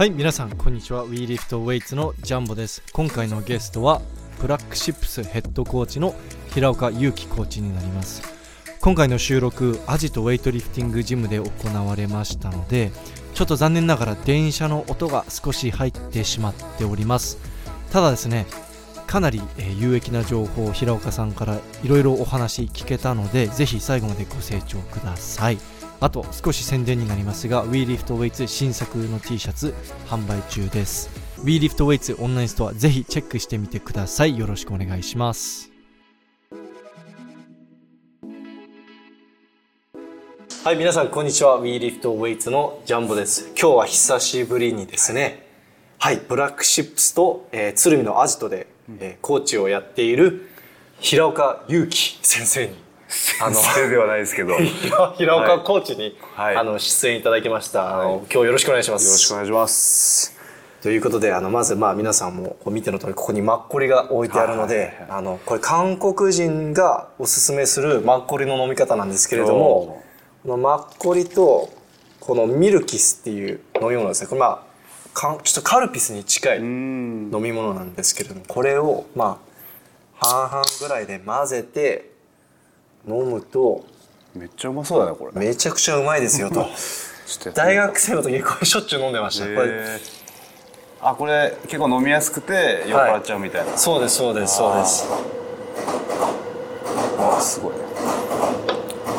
はい皆さんこんにちは。WeLiftWeights のジャンボです。今回のゲストはブラックシップスヘッドコーチの平岡祐希コーチになります。今回の収録アジトウェイトリフティングジムで行われましたのでちょっと残念ながら電車の音が少し入ってしまっております。ただですねかなり、え有益な情報を平岡さんからいろいろお話聞けたのでぜひ最後までご清聴ください。あと少し宣伝になりますが WeLiftWeights 新作の T シャツ販売中です。WeLiftWeights オンラインストアぜひチェックしてみてください。よろしくお願いします。はい皆さんこんにちは。WeLiftWeights のジャンボです。今日は久しぶりにですねはいブラックシップスと、えー鶴見のアジトで、えーコーチをやっている平岡祐希先生に先生ではないですけど、よろし平平岡コーチに、はい。あの出演いただきました、あの今日よろしくお願いします。くお願いします。ということであのまずまあ皆さんも見ての通りここにマッコリが置いてあるので、はいはいはい。あのこれ韓国人がおすすめするマッコリの飲み方なんですけれどもこのマッコリとこのミルキスっていう飲み物ですね。これまあかんちょっとカルピスに近い飲み物なんですけれどもこれをまあ半々ぐらいで混ぜて飲むとめっちゃうまそうだね、これ。めちゃくちゃうまいですよと。大学生の時これしょっちゅう飲んでました。あ、これ結構飲みやすくて酔っ払っちゃうみたいな。そうですそうですそうです。あすごい。ね。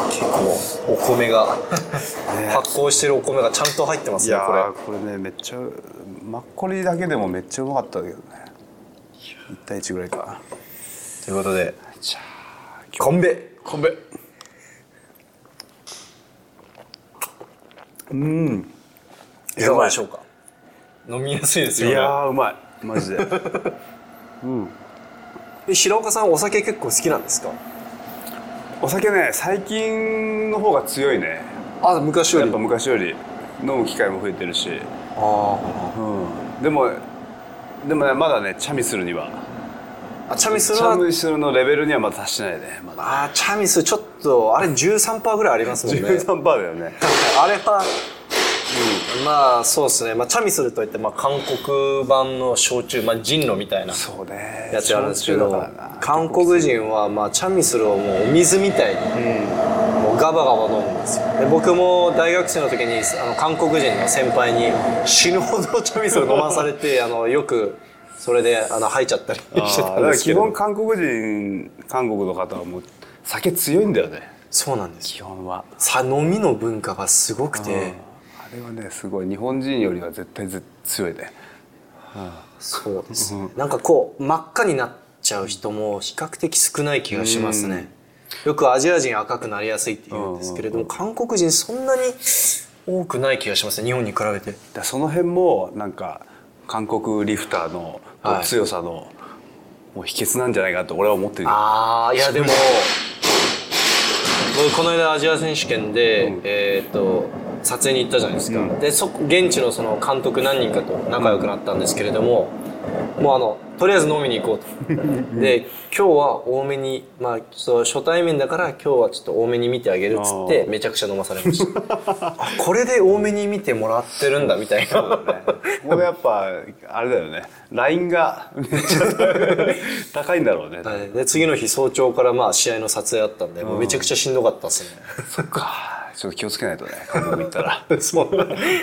結構お米が 発酵してるお米がちゃんと入ってますねこれ。これね、めっちゃ、マッコリだけでもめっちゃうまかったけどね。1対1ぐらいか。ということでじゃコンベあ、米。うん。いかがでしょうか飲みやすいですいよねやー、うまい。マジで。え白岡さんお酒結構好きなんですか?お酒ね、最近の方が強いね。あ昔よりやっぱ昔より飲む機会も増えてるし、あうん、でもでもねまだねチャミスルにはあチャミスチは？ャミスルのレベルにはまだ達してないねまだ。あチャミスちょっとあれ13%ぐらいありますもんね。13%だよね。あれは、まあそうですね、まあ、チャミスルといって、まあ、韓国版の焼酎、まあ、ジンロみたいなそうね。やつあるんですけど韓国人は、まあ、チャミスルをもうお水みたいに、もうガバガバ飲むんですよ。で僕も大学生の時にあの韓国人の先輩に死ぬほどチャミスル飲まされてあのよくそれであの吐いちゃったりしてたんですけど。本韓国人韓国の方はもう酒強いんだよね。そうなんです。よ基本は。さ飲みの文化がすごくて。あれはねすごい日本人よりは絶対ず強いね。そうです。ね、なんかこう真っ赤になっちゃう人も比較的少ない気がしますね、よくアジア人赤くなりやすいって言うんですけれども、韓国人そんなに多くない気がしますね日本に比べて。だその辺もなんか韓国リフターのこうはい強さのもう秘訣なんじゃないかと俺は思ってる。よああいやでも 僕この間アジア選手権で、えーっと撮影に行ったじゃないですか、でそ現地のその監督何人かと仲良くなったんですけれども、もうあのとりあえず飲みに行こうと。で今日は多めにまあちょっと初対面だから今日はちょっと多めに見てあげるっつってめちゃくちゃ飲まされました。あこれで多めに見てもらってるんだみたいな。これやっぱあれだよね。ラインが めっちゃ高いんだろうね、はい。で次の日早朝からまあ試合の撮影あったんでもうめちゃくちゃしんどかったですね。そっかちょっと気をつけないとね韓国行ったら。そう。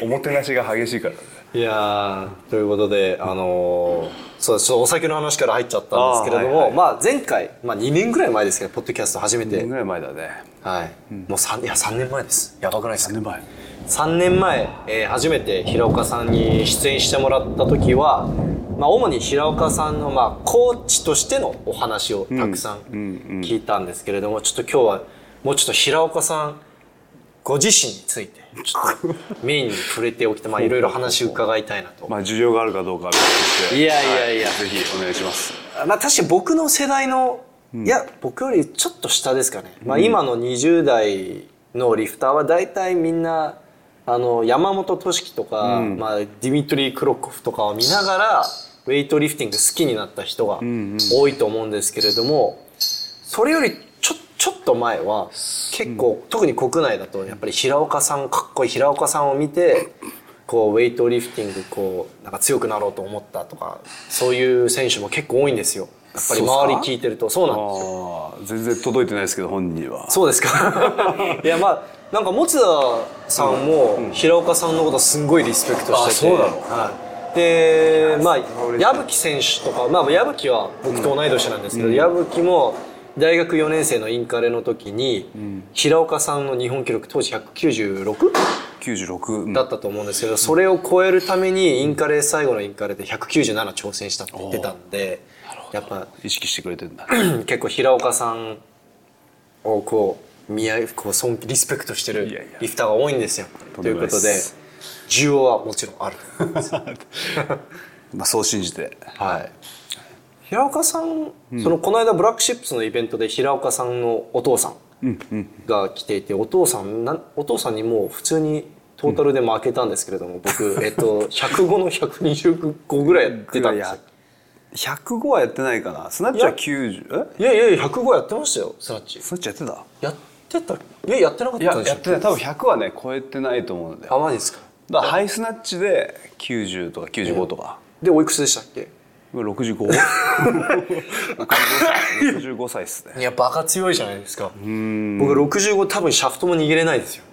おもてなしが激しいからね。いやーということで、あのーそうですお酒の話から入っちゃったんですけれども、はいはい。まあ、前回、まあ、2年ぐらい前ですけどポッドキャスト初め2て年、ぐらい前だね。はい。もう3いや3年前です。やばくないです3か年前。3年前、えー初めて平岡さんに出演してもらった時は、まあ、主に平岡さんの、まあ、コーチとしてのお話をたくさん。聞いたんですけれども、ちょっと今日はもうちょっと平岡さんご自身についてちょっとメインに触れておきてまあ いろいろ話伺いたいなと。まあ需要があるかどうかは別としていやいやいや。はぜひお願いします。まあ確かに僕の世代の、いや僕よりちょっと下ですかね、まあ、今の20代のリフターは大体みんなあの山本俊樹とか、まあ、ディミトリー・クロッコフとかを見ながらウェイトリフティング好きになった人が多いと思うんですけれども、それよりちょっと前は結構、特に国内だとやっぱり平岡さんかっこいい平岡さんを見てこうウェイトリフティングこうなんか強くなろうと思ったとかそういう選手も結構多いんですよ。やっぱり周り聞いてるとそうなんですよ。全然届いてないですけど本人は。そうですか？いやまあなんか持田さんも平岡さんのことすんごいリスペクトしてて、あそうなの？はい、でまあ矢吹選手とか、まあ、矢吹は僕と同い年なんですけど、矢吹も大学4年生のインカレの時に、平岡さんの日本記録当時 196? 96うんだったと思うんですけど、それを超えるためにインカレ最後のインカレで197挑戦したって言ってたんでやっぱ意識してくれてるんだ 結構平岡さんをこう見合いこう尊敬リスペクトしてるいやいやリフターが多いんですよ。とんでもないということで需要はもちろんある。まあそう信じてはい。平岡さん、そのこの間ブラックシップスのイベントで平岡さんのお父さんが来ていて、お父さんなんお父さんにもう普通にトータルで負けたんですけれども、僕 えっと105の125ぐらいやってたんですよ。105はやってないかな。スナッチは90え？いやいやいや105やってましたよスナッチ。スナッチやってた？やってた。いややってなかっいたんでしょややってない。多分100はね超えてないと思うんだよ。あマジですか。だハイスナッチで90とか95とか、でおいくつでしたっけ？今 65? 65歳っすね。いやバカ強いじゃないですか。僕65多分シャフトも握れないですよ。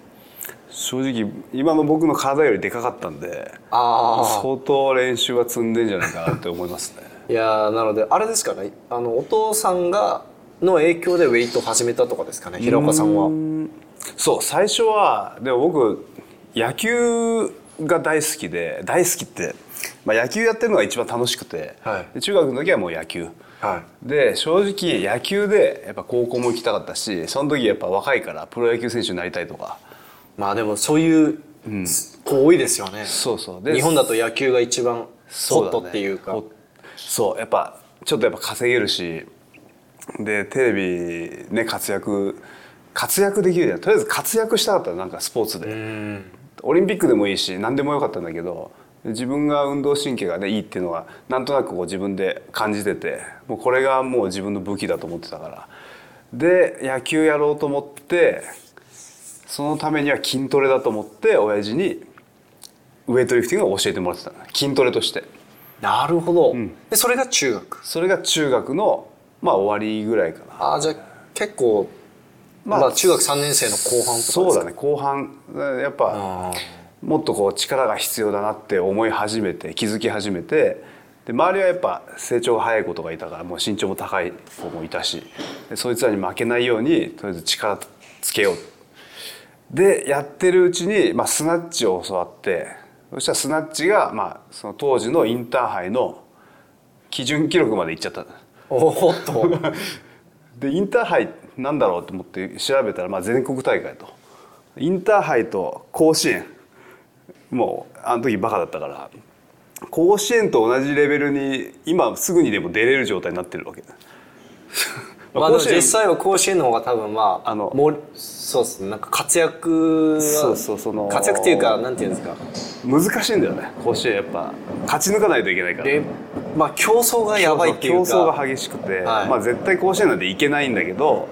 正直今の僕の体よりでかかったんであ相当練習は積んでんじゃないかなって思いますね。いやーなのであれですかね。あのお父さんがの影響でウェイトを始めたとかですかね平岡さんは。そう最初はでも僕野球が大好きで大好きって、まあ、野球やってるのが一番楽しくて、はい。で中学の時はもう野球。はで正直野球でやっぱ高校も行きたかったしその時やっぱ若いからプロ野球選手になりたいとか。まあでもそういう子多いですよね、そうそう。で日本だと野球が一番ホットっていうか。ほそうやっぱちょっとやっぱ稼げるしでテレビね活躍活躍できるじゃん。とりあえず活躍したかったらなんかスポーツで。オリンピックでもいいし何でもよかったんだけど自分が運動神経がねいいっていうのはなんとなくこう自分で感じててもうこれがもう自分の武器だと思ってたから。で野球やろうと思ってそのためには筋トレだと思って親父にウエイトリフティングを教えてもらってたの。筋トレとして。なるほど、でそれが中学。それが中学のまあ終わりぐらいかな。ああじゃあ結構まあ、まあ中学3年生の後半とかそうだね。後半。やっぱあもっとこう力が必要だなって思い始めて気づき始めてで周りはやっぱ成長が早い子とかいたからもう身長も高い子もいたしでそいつらに負けないようにとりあえず力つけよう。でやってるうちに、まあ、スナッチを教わってそしたらスナッチが、まあ、その当時のインターハイの基準記録までいっちゃった。おおっと。でインターハイなんだろうと思って調べたら、まあ、全国大会と。インターハイと甲子園もうあの時バカだったから甲子園と同じレベルに今すぐにでも出れる状態になってるわけ。まあ実際は甲子園の方が多分まああのもうそうですね。なんか活躍はそうそうその活躍っていうかなんていうんですか。難しいんだよね。甲子園やっぱ勝ち抜かないといけないから。でまあ競争がやばいっていうか。競争が激しくて、はい。まあ、絶対甲子園なんていけないんだけど、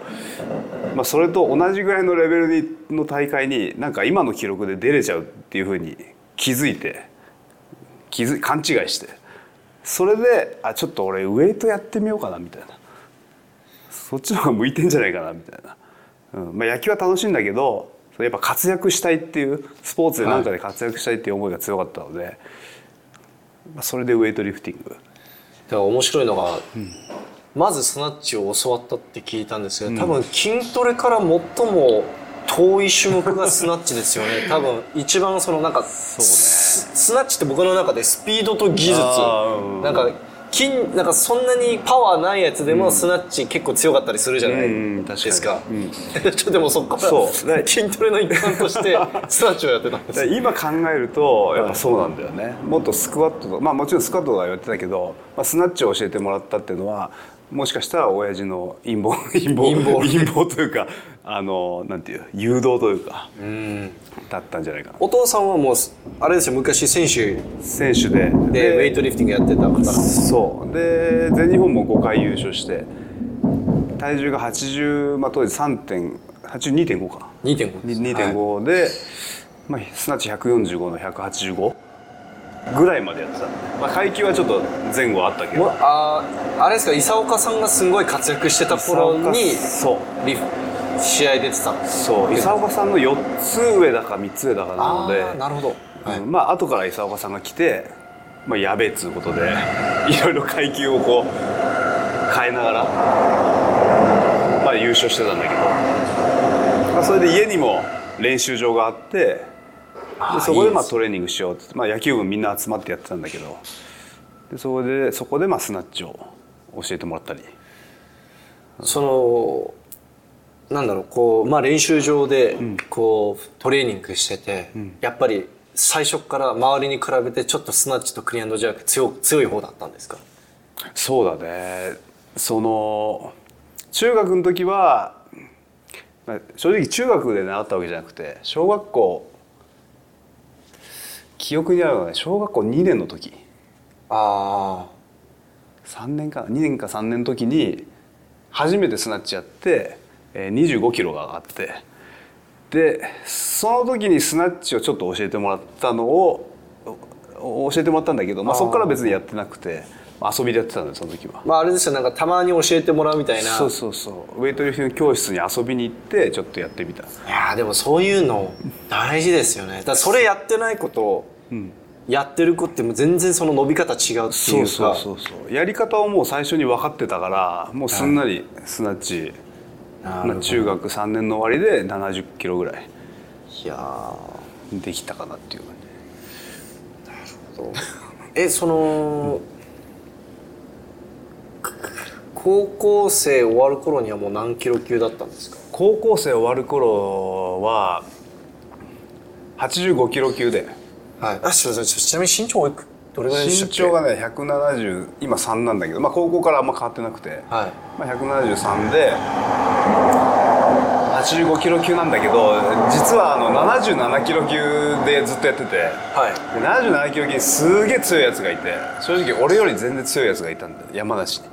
まあ、それと同じぐらいのレベルにの大会になんか今の記録で出れちゃうっていうふうに気づいて気づ勘違いして。それであちょっと俺ウエイトやってみようかなみたいなそっちの方が向いてんじゃないかなみたいな、うん。まあ、野球は楽しいんだけどやっぱ活躍したいっていうスポーツで何かで活躍したいっていう思いが強かったので、まあ、それでウエイトリフティング。だから面白いのが、まずスナッチを教わったって聞いたんですけど、多分筋トレから最も遠い種目がスナッチですよね。多分一番そのなんかススナッチって僕の中でスピードと技術。うん。なんか筋なんかそんなにパワーないやつでもスナッチ結構強かったりするじゃない？ですか？うん。ちょっとでもそこからそう。ね 筋トレの一環として スナッチをやってたんです。で今考えるとやっぱそうなんだよね。もっとスクワットとまあもちろんスクワットはやってたけど、まあ、スナッチを教えてもらったっていうのはもしかしたら親父の陰謀陰謀 陰謀。というかあのなんていう誘導というかうん。だったんじゃないかな。お父さんはもうあれですよ昔選手。選手で。でウェイトリフティングやってた方そう。で全日本も5回優勝して体重が80、まあ、当時3.82.5かな。2.5です。2.5で、まあ、すなわち145の185ぐらいまでやってた、まあ、階級はちょっと前後あったけど。ああれですか？伊岡さんがすごい活躍してた頃にそう。リ試合出てた。そう。伊岡さんの4つ上だか3つ上だかなので。なるほど、はい、まあ後から伊岡さんが来て、まあ、やべえっつうことで いろいろ階級をこう変えながら、まあ、優勝してたんだけど、まあ、それで家にも練習場があってでそこでまあトレーニングしようって、まあ、野球部みんな集まってやってたんだけどでそこでそこでまあスナッチを教えてもらったり。そのなんだろうこう、まあ、練習場でこう、トレーニングしてて、やっぱり最初から周りに比べてちょっとスナッチとクリアンドジャーク強強い方だったんですか？そうだね。その中学の時は、まあ、正直中学で習ったわけじゃなくて小学校記憶にあるのはね小学校2年の時。ああ3年か2年か3年の時に初めてスナッチやって2 5キロが上がって。でその時にスナッチをちょっと教えてもらったのを教えてもらったんだけどまあ、そこから別にやってなくて遊びでやってたんだよその時は。まああれですよ。なんかたまに教えてもらうみたいな。そうそうそう。ウェイトリフティング教室に遊びに行ってちょっとやってみた。いやでもそういうの大事ですよね。だそれやってないことをやってる子っても全然その伸び方違うっていうか。そうそうそうそう。やり方をもう最初に分かってたからもうすんなりスナッチ、まあ、中学3年の終わりで70キロぐらいいやできたかなっていう感じ。なるほど。えその、高校生終わる頃にはもう何キロ級だったんですか？高校生終わる頃は85キロ級ではい。あちなみに身長はどれぐらいでした身長がね170今3なんだけど、まあ、高校からあんま変わってなくて、はい。まあ、173で85キロ級なんだけど実はあの77キロ級でずっとやってて、はい、で77キロ級にすげえ強いやつがいて正直俺より全然強いやつがいたんだ山梨に。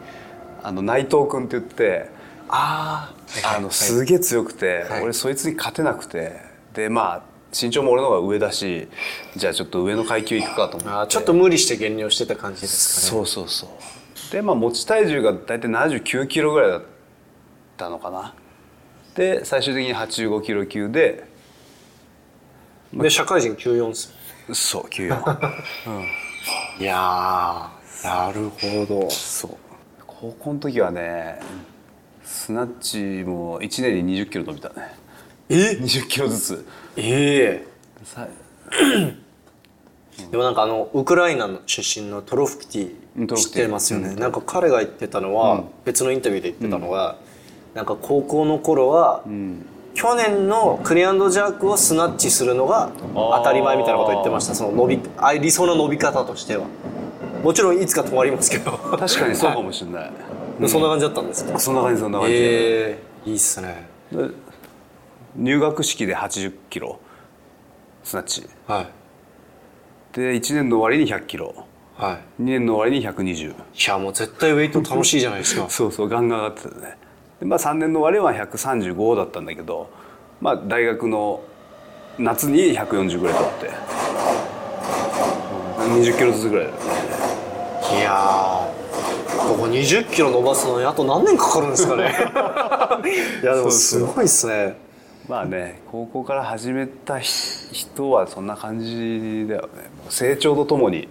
あの内藤君って言ってああのすげえ強くて、はい、俺そいつに勝てなくて。でまあ身長も俺の方が上だしじゃあちょっと上の階級行くかと思って。ちょっと無理して減量してた感じですかね。そうそうそう。でまあ持ち体重が大体79キロぐらいだったのかな。で最終的に85キロ級で。で社会人94っすそう94、うん、いやなるほど。そう。高校の時はねスナッチも1年に20キロ伸びたねえ？20キロずつ。ええ。でもなんかあのウクライナの出身のトロフキティ知ってますよね、うん、なんか彼が言ってたのは、うん、別のインタビューで言ってたのが、うん、なんか高校の頃は、去年のクリアンドジャークをスナッチするのが当たり前みたいなことを言ってました。その伸びあ理想の伸び方としては。もちろんいつか止まりますけど。確かにそうかもしれない、そんな感じだったんですか？そんな感じそんな感じ。ええ。ー、いいっすね入学式で80キロ。スナッチはい。で1年の終わりに100キロ。はい。2年の終わりに120いやもう絶対ウェイト楽しいじゃないですか。そうそうガンガン上がってたね。で、まあ、3年の終わりは135だったんだけどまあ大学の夏に140ぐらい取って。20キロずつぐらいだよね。いやここ20キロ伸ばすのにあと何年かかるんですかね。いやでもすごいっすねまあね高校から始めた人はそんな感じだよね。成長とともに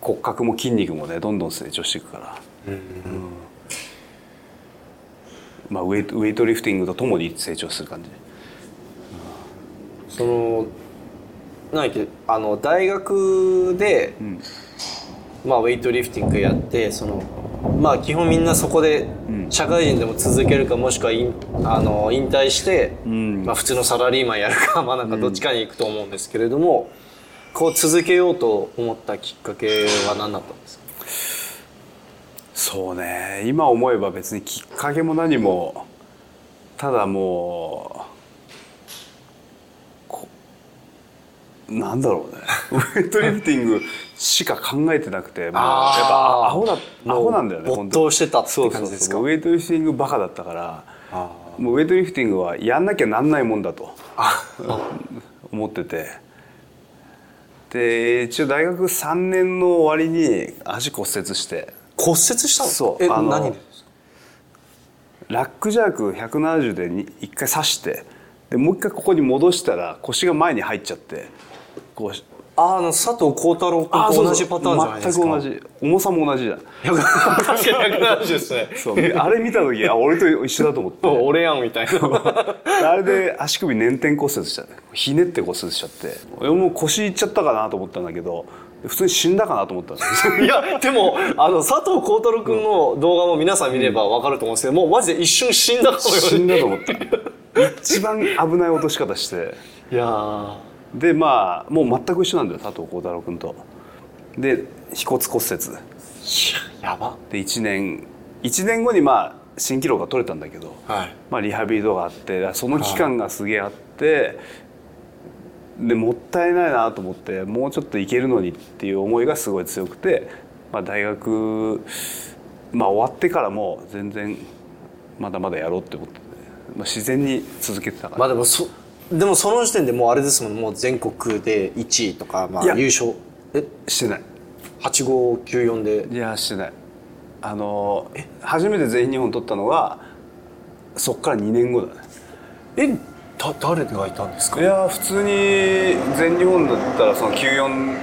骨格も筋肉もねどんどん成長していくから、うん、うん、まあウェイトウェイトリフティングとともに成長する感じ、うん、その何けあの大学で、うん、まあウェイトリフティングやってそのまあ基本みんなそこで社会人でも続けるかもしくは引あの引退して、うん、まあ、普通のサラリーマンやるかまあなんかどっちかに行くと思うんですけれども、うん、こう続けようと思ったきっかけは何だったんですか？そうね。今思えば別にきっかけも何もただもうなんだろうね。ウェイトリフティングしか考えてなくてもうやっぱアホだアホなんだよね没頭してたって感じですか？ウェイトリフティングバカだったからもうウェイトリフティングはやんなきゃなんないもんだと。思ってて。で一応大学3年の終わりに足骨折して。骨折したの？そう。えあの何でラックジャーク170でに一回刺して。でもう一回ここに戻したら腰が前に入っちゃってこうああの佐藤幸太郎君と同じパターンじゃないですか。全く同じ。重さも同じじゃん100確かに170ですねそう。あれ見た時あ俺と一緒だと思って。俺やんみたいな。あれで足首捻転骨折しちゃって。ひねって骨折しちゃって。俺も腰いっちゃったかなと思ったんだけど普通に死んだかなと思ったんですよ。いやでもあの佐藤幸太郎君の動画も皆さん見れば分かると思うんですけどもうマジで一瞬死んだかのよ死うんにだと思った。一番危ない落とし方して。いやーでまあもう全く一緒なんだよ佐藤幸太郎君と。で腓骨骨折。やば。で1年1年後にまあ新記録が取れたんだけど、はい。まあ、リハビリとかあってその期間がすげえあって、でもったいないなと思ってもうちょっといけるのにっていう思いがすごい強くて、まあ、大学、まあ、終わってからも全然まだまだやろうって思ってて、まあ、自然に続けてたから、まあでもそでもその時点でもうあれですもん。もう全国で1位とか、まあ、優勝。え？してない。8594でいやしてないあの初めて全日本取ったのがそっから2年後だね。えだ誰がいたんですか？いや普通に全日本だったらその94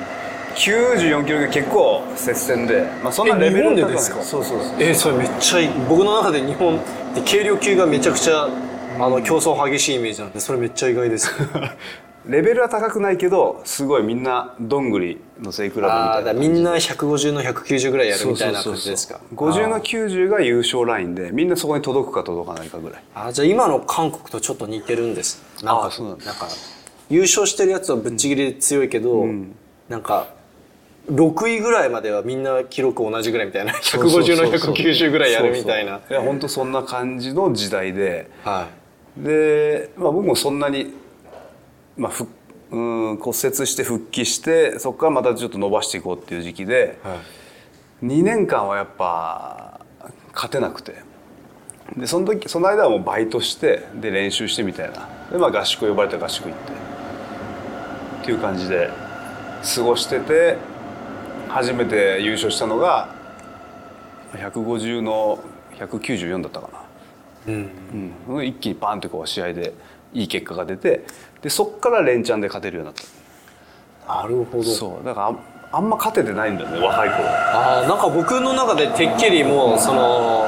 94キロが結構接戦で、まあ、そんなレベルでですか？そうそうそう。えそれめっちゃいい。僕の中で日本って軽量級がめちゃくちゃあの競争激しいイメージなんでそれめっちゃ意外です。レベルは高くないけどすごいみんなどんぐりの背比べみああたいなみんな150の190ぐらいやるみたいな感じですか。50の90が優勝ラインでみんなそこに届くか届かないかぐらい。あーじゃあ今の韓国とちょっと似てるんです。なんかあーそうなんだなんか優勝してるやつはぶっちぎりで強いけど、なんか6位ぐらいまではみんな記録同じぐらいみたいな150の190ぐらいやるみたいな。そうそういや本当そんな感じの時代ではで、まあ、僕もそんなに、まあ、ふうん骨折して復帰してそこからまたちょっと伸ばしていこうっていう時期で、い、はい。2年間はやっぱ勝てなくて。でその時その間はもうバイトしてで練習してみたいな。で、まあ、合宿呼ばれた合宿行ってっていう感じで過ごしてて初めて優勝したのが150の194だったかな。うん。うん、一気にバンってこう試合でいい結果が出てでそっから連チャンで勝てるようになっなるほど。たそう。だからあんあんま勝ててないんだよね若い頃。ああなんか僕の中でてっきりもうその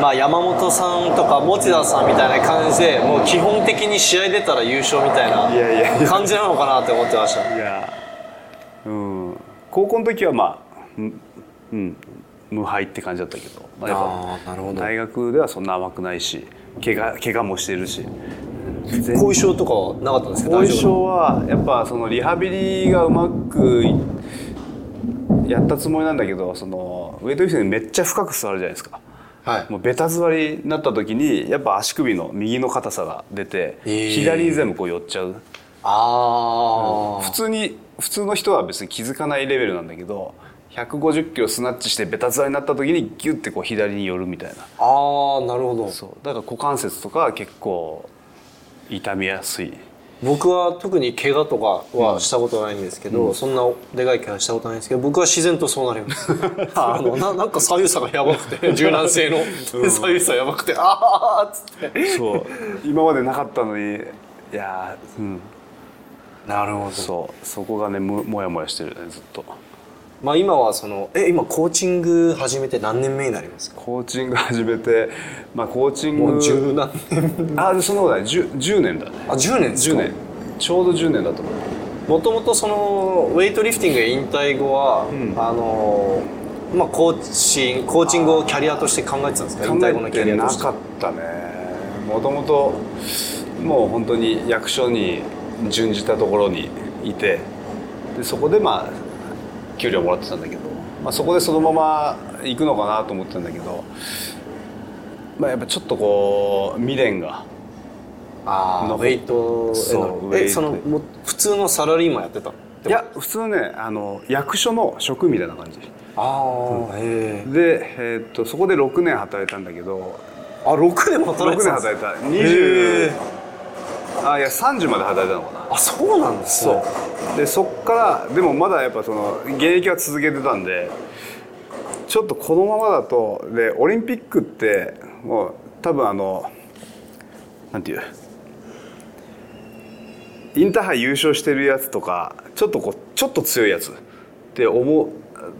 まあ山本さんとか持田さんみたいな感じでもう基本的に試合出たら優勝みたいないやいやいや。感じなのかなって思ってました。いや。うん。高校の時はまあうん、うん、無敗って感じだったけど、まあ、やっあーなるほど。ぱ大学ではそんな甘くないし怪我怪我もしてるし。後遺症とかはなかったんですか？後遺症はやっぱそのリハビリがうまくいやったつもりなんだけどそのウェイトリフティングめっちゃ深く座るじゃないですか。はい。もうベタ座りになった時にやっぱ足首の右の硬さが出て、えー。左に全部こう寄っちゃう。ああ普通に普通の人は別に気づかないレベルなんだけど150キロスナッチしてベタ座りになった時にギュッてこう左に寄るみたいな。ああなるほど。そう。だから股関節とかは結構痛みやすい。僕は特に怪我とかはしたことないんですけど、そんなでかい怪我したことないんですけど僕は自然とそうなります。あのななんか左右差がやばくて 柔軟性の。左右差やばくてああっつって。そう。今までなかったのにいやーうん。なるほど。そう。そこがねももやもやしてるねずっとまあ今はそのえ今コーチング始めて何年目になりますか？コーチング始めてまあコーチングもう十何年あそのことない 10, 10年だね。あ10年です10か年。ちょうど10年だと思う。もともとそのウェイトリフティング引退後は、あのまあコーチンコーチングをキャリアとして考えてたんですか？引退後のキャリアとしてなかったね。もともともう本当に役所に準じたところにいて。でそこでまあ給料もらってたんだけど、まあ、そこでそのまま行くのかなと思ってたんだけど、まあ、やっぱちょっとこう未練が。のあーウェイトえそのもう普通のサラリーマンやってた？いや普通ねあの役所の職みたいな感じ。ああへえで、えーっとそこで6年働いたんだけど。あ6年も6働いてたんです年働いた。へ20あいや30まで働いたのかなあそうなんですね。でそっからでもまだやっぱその現役は続けてたんでちょっとこのままだとでオリンピックってもう多分あのなんていうインターハイ優勝してるやつとかちょっとこうちょっと強いやつって思う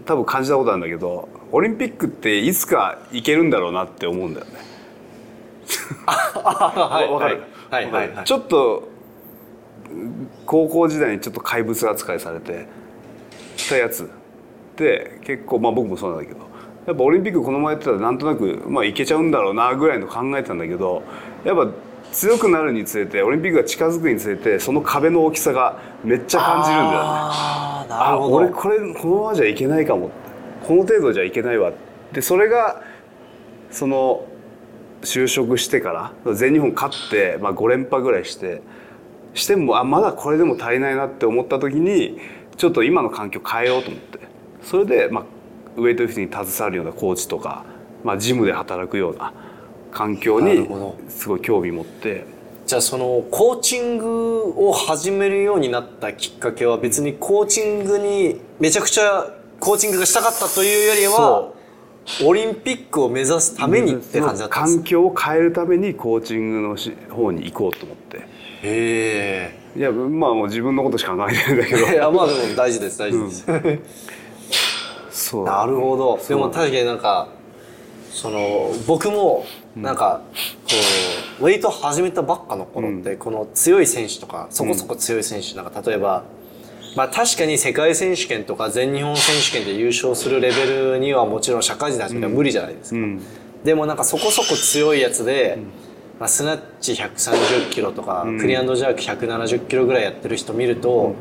多分感じたことあるんだけどオリンピックっていつか行けるんだろうなって思うんだよね。はいわかる、はいはいはいはい。ちょっと高校時代にちょっと怪物扱いされてたやつ。で結構まあ僕もそうなんだけど。やっぱオリンピックこのままやってたらなんとなくまあいけちゃうんだろうなぐらいの考えてたんだけどやっぱ強くなるにつれてオリンピックが近づくにつれてその壁の大きさがめっちゃ感じるんだよね。ああなあるほど。俺これこのままじゃいけないかも。この程度じゃいけないわ。でそれがその就職してから全日本勝って、まあ、5連覇ぐらいしてしてもあまだこれでも足りないなって思った時にちょっと今の環境変えようと思って。それで、まあ、ウェイトリフティングに携わるようなコーチとか、まあ、ジムで働くような環境にすごい興味持って。じゃあそのコーチングを始めるようになったきっかけは別にコーチングにめちゃくちゃコーチングがしたかったというよりはオリンピックを目指すためにって感じだったんです環境を変えるためにコーチングのし方に行こう。と思ってへいやまあもう自分のことしか考えてないんだけど。え いやまあでも大事です大事です、そう。なるほど。でも確かになんかその僕もなんかこうウェイト始めたばっかの頃ってこの強い選手とかそこそこ強い選手なんか例えばまあ確かに世界選手権とか全日本選手権で優勝するレベルにはもちろん社会人たら無理じゃないですか、うん。でもなんかそこそこ強いやつで、まあ、スナッチ130キロとか、クリアンドジャーク170キロぐらいやってる人見ると、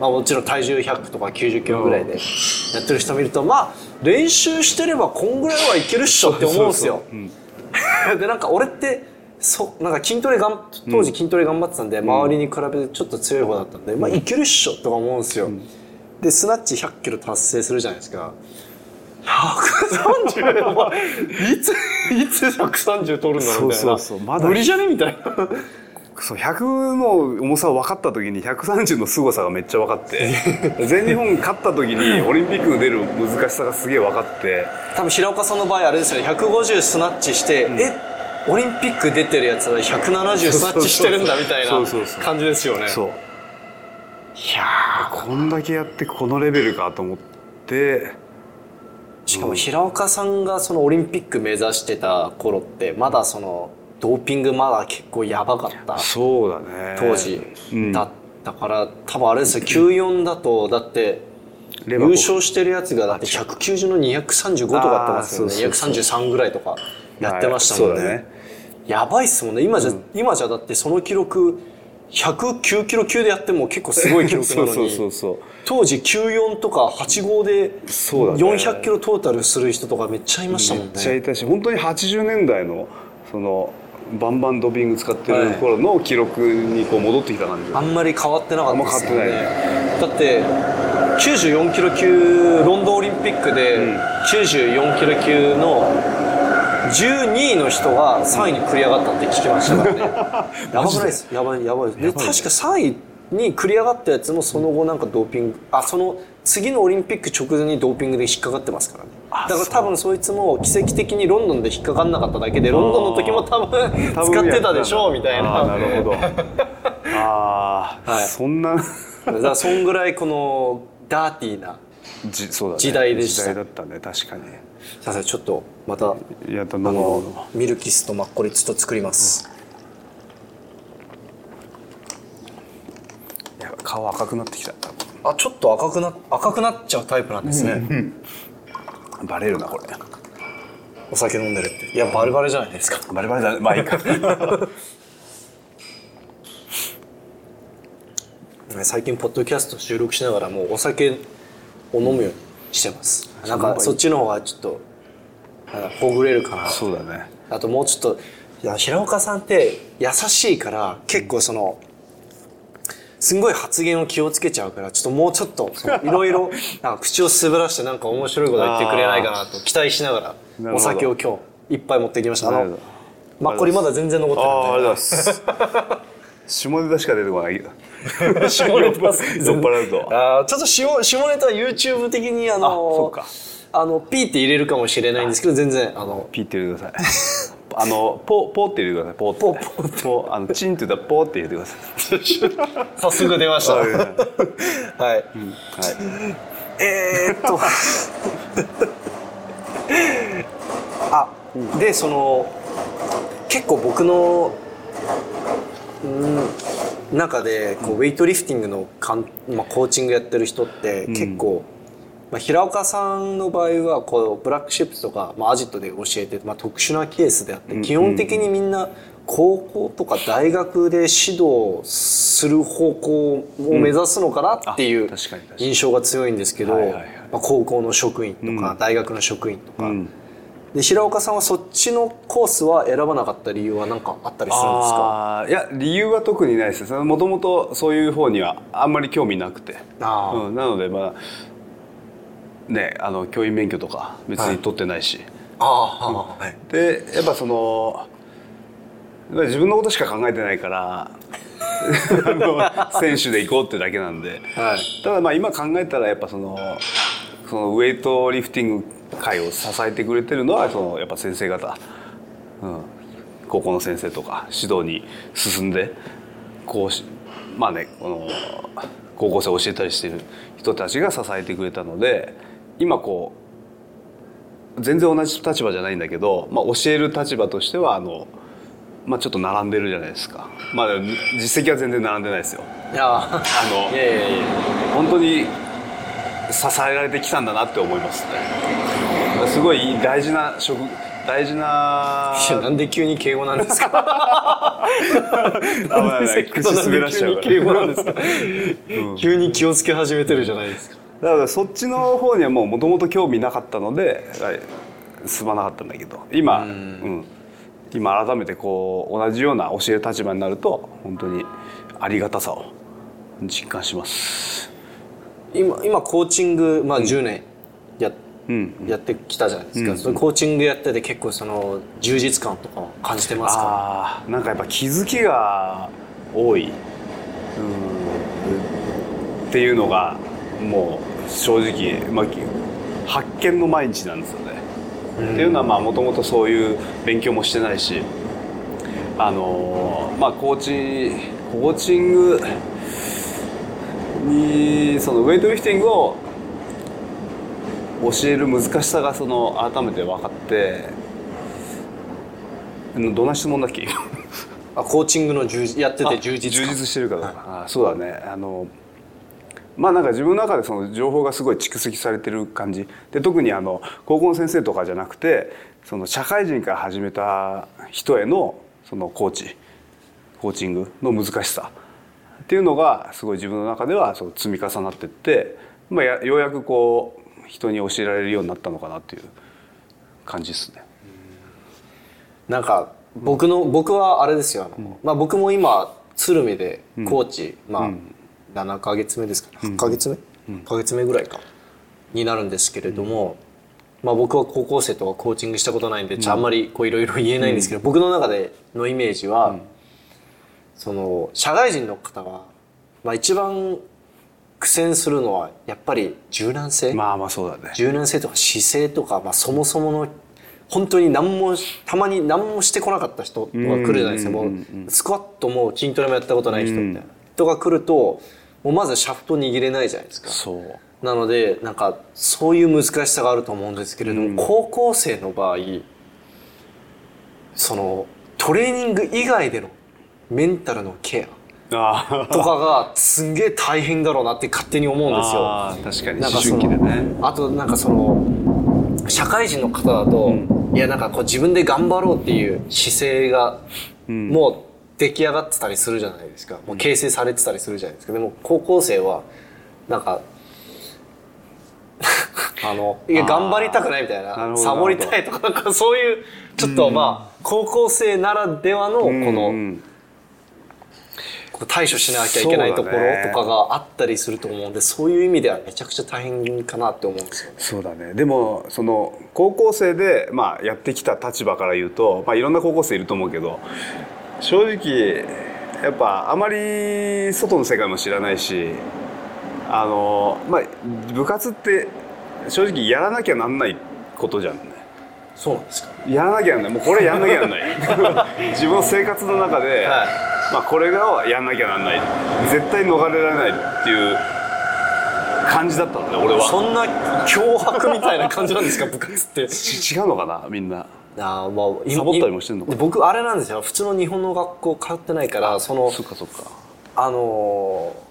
まあ、もちろん体重100とか90キロぐらいでやってる人見るとまあ練習してればこんぐらいはいけるっしょって思うんですよ。でなんか俺ってそなんか筋トレがん当時筋トレ頑張ってたんで、周りに比べてちょっと強い方だったんで、まあいけるっしょとか思うんですよ。でスナッチ100キロ達成するじゃないですか。130お前いついつ130取るんだろうみたいな。そうそうそうまだ。無理じゃねみたいな。そう100の重さを分かった時に130の凄さがめっちゃ分かって。全日本勝った時にオリンピックに出る難しさがすげえ分かって。多分平岡さんの場合あれですよね。150スナッチして、えオリンピック出てるやつは170スナッチしてるんだみたいな感じですよね。そう。いやーこんだけやってこのレベルかと思ってしかも平岡さんがそのオリンピック目指してた頃ってまだそのドーピングまだ結構やばかったそうだね。当時うんだったから、多分あれですよ94だとだって優勝してるやつがだって190の235とかやってますよね。あーそうそう233ぐらいとかやってましたもんね。やばいっすもんね。今じゃ、今じゃだってその記録109キロ級でやっても結構すごい記録なのに。そうそうそう当時94とか85でそうだね。400キロトータルする人とかめっちゃいましたもんめっちゃねいたし本当に80年代のそのバンバンドーピング使ってる頃の記録にこう戻ってきた感じあんまり変わってなかったですよね。あんまだって94キロ級ロンドンオリンピックで94キロ級の12位の人が3位に繰り上がったって聞きましたからね。やばくないです？やばいやばいです。で確か3位に繰り上がったやつもその後なんかドーピングあその次のオリンピック直前にドーピングで引っかかってますからね。だから多分そいつも奇跡的にロンドンで引っかかんなかっただけでロンドンの時も多分使ってたでしょうみたいな。なるほど。ああ、はい。そんな。だそんぐらいこのダーティーな時代でした。時代だったね確かにさあちょっとまたいやだあのミルキスとマッコリちょっと作ります、いや顔赤くなってきた。あちょっと赤くな赤くなっちゃうタイプなんですね、バレるなこれ。お酒飲んでるって。いやバレバレじゃないですか。バレバレだねまあいいか。最近ポッドキャスト収録しながらもうお酒を飲むようにしてます。なんかそっちの方がちょっとあほぐれるかな。そうだね。あともうちょっと平岡さんって優しいから結構そのすんごい発言を気をつけちゃうからちょっともうちょっといろいろ 口を滑らしてなんか面白いこと言ってくれないかなと期待しながらお酒を今日一杯持ってきました。あのマッコリまだ全然残ってるんで。ああありがとうございます下ネタしか出てこないけど 下ネタ。酔っ払うと。あーちょっと下下ネタは YouTube 的にあのあそうか。あのピーって入れるかもしれないんですけど全然あのピーって入れてください。あのポポって入れてください。ポって。ポポあのチンって言ったらポって入れてください。早速出ました。はい。はい。はい。えー、っと。あでその結構僕のうん。中でこうウェイトリフティングのかん、まあ、コーチングやってる人って結構、まあ、平岡さんの場合はこうブラックシップスとか、まあ、アジトで教えて、まあ、特殊なケースであって、基本的にみんな高校とか大学で指導する方向を目指すのかなっていう印象が強いんですけど、まあ、高校の職員とか、大学の職員とか、んで平岡さんはそっちのコースは選ばなかった理由は何かあったりするんですか？いや理由は特にないです。もともとそういう方にはあんまり興味なくて。うん、なのでまあねあの教員免許とか別に取ってないし、はい、でやっぱその自分のことしか考えてないから 選手で行こうってだけなんで、はい。ただまあ今考えたらやっぱそのそのウェイトリフティング界を支えてくれてるのはそのやっぱ先生方、うん、高校の先生とか指導に進んでこうしまあねこの高校生を教えたりしてる人たちが支えてくれたので今こう全然同じ立場じゃないんだけど、まあ、教える立場としてはあの、まあ、ちょっと並んでるじゃないですか。まあ実績は全然並んでないですよ。いやあの本当に支えられてきたんだなって思いますね。すごい大事な職大事ないやなんで急に敬語なんですか？あまあね口滑らしちゃうから。急に敬語なんですか、急に気をつけ始めてるじゃないですか。だからそっちの方にはもうもともと興味なかったのではい進まなかったんだけど今うん。今改めてこう同じような教える立場になると本当にありがたさを実感します今今コーチング、まあ、10年や,、うん。やってきたじゃないですか、うん。そのコーチングやってて結構その充実感とか感じてますか？ああなんかやっぱ気づきが多い。うん。っていうのがもう正直、まあ、発見の毎日なんですよね。っていうのはまあもともとそういう勉強もしてないしあのーまあコーチコーチングにそのウェイトリフティングを教える難しさがその改めて分かってうんどんな質問だっけ？今あコーチングの充実やってて充実充感実してるかどうか、あそうだね。あのまあなんか自分の中でその情報がすごい蓄積されてる感じ。で特にあの高校の先生とかじゃなくてその社会人から始めた人へのそのコーチコーチングの難しさっていうのがすごい自分の中ではそう積み重なってって、まあ、やようやくこう人に教えられるようになったのかなっていう感じですね。なんか僕の僕はあれですよあの、まあ、僕も今鶴見でコーチ、まあ7か月目ですかね8か月目、8ヶ月目ぐらいかになるんですけれども、まあ、僕は高校生とかコーチングしたことないんで、ああんまりこういろいろ言えないんですけど、僕の中でのイメージは、その社会人の方が、まあ、一番苦戦するのはやっぱり柔軟性、まあまあそうだね。柔軟性とか姿勢とか、まあ、そもそもの本当に何もたまに何もしてこなかった人とか来るじゃないですか。もうスクワットも筋トレもやったことない人みたいな人が来るともうまずシャフト握れないじゃないですか。そう。なのでなんかそういう難しさがあると思うんですけれども、高校生の場合そのトレーニング以外でのメンタルのケあアとかがすんげえ大変だろうなって勝手に思うんですよ。確かに。思なんかね。あとなんかその社会人の方だと、いやなんかこう自分で頑張ろうっていう姿勢がもう出来上がってたりするじゃないですか。もう形成されてたりするじゃないですか。でも高校生はなんか あのいや頑張りたくないみたいなサボりたいとかなんかそういうちょっとまあ高校生ならではのこの、対処しなきゃいけないところとかがあったりすると思うんでそういう意味ではめちゃくちゃ大変かなって思うんですよ。ね。そうだね。でもその高校生で、まあ、やってきた立場から言うと、まあ、いろんな高校生いると思うけど正直やっぱあまり外の世界も知らないしあのまあ部活って正直やらなきゃなんないことじゃん。ねそうなんですか。やらなきゃなんない。もうこれやんなきゃなんない。自分の生活の中で、はいまあ、これがやんなきゃなんない。絶対逃れられないっていう感じだったんだよ俺は。そんな脅迫みたいな感じなんですか 部活って。ち違うのかなみんな。あーまあ今サボったりもしてんのかで僕あれなんですよ。普通の日本の学校通ってないからそのそっかそっか。あのー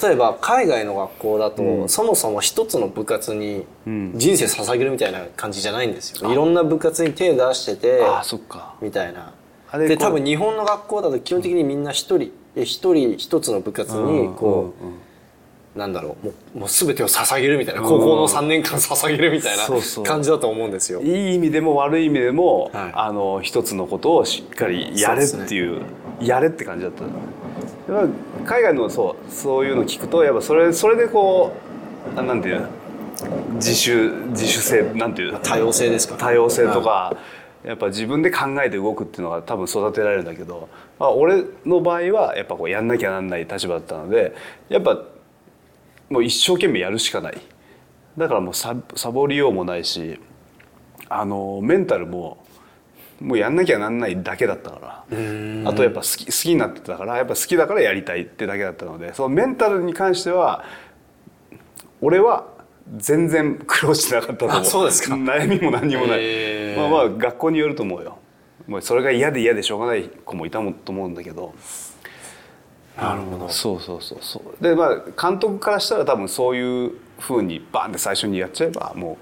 例えば海外の学校だと、そもそも一つの部活にん。人生捧げるみたいな感じじゃないんですよ、いろんな部活に手出しててああそっか。みたいなで多分日本の学校だと基本的にみんな一人え一人一つの部活にこう、なんだろうもうもう全てを捧げるみたいな高校の3年間捧げるみたいな感じだと思うんですよ。いい意味でも悪い意味でも、はい。あの一つのことをしっかりやれっていうやれって感じだったやっぱ海外のそうそういうの聞くとやっぱそれそれでこうあなんていうの自主自主性なんていうの多様性ですか？多様性とか、やっぱ自分で考えて動くっていうのが多分育てられるんだけど、まあ、俺の場合はやっぱこうやんなきゃなんない立場だったのでやっぱもう一生懸命やるしかない。だからもうササボりようもないしあのメンタルももうやんなきゃなんないだけだったから。あとやっぱ好き好きになってたからやっぱ好きだからやりたいってだけだったのでそのメンタルに関しては俺は全然苦労してなかったと思う。あそうですか。悩みも何にもない、へー。まあまあ学校によると思うよ。もうそれが嫌で嫌でしょうがない子もいたもんと思うんだけど。なるほど。そうそうそうそう。でまあ監督からしたら多分そういうふうにバンって最初にやっちゃえばも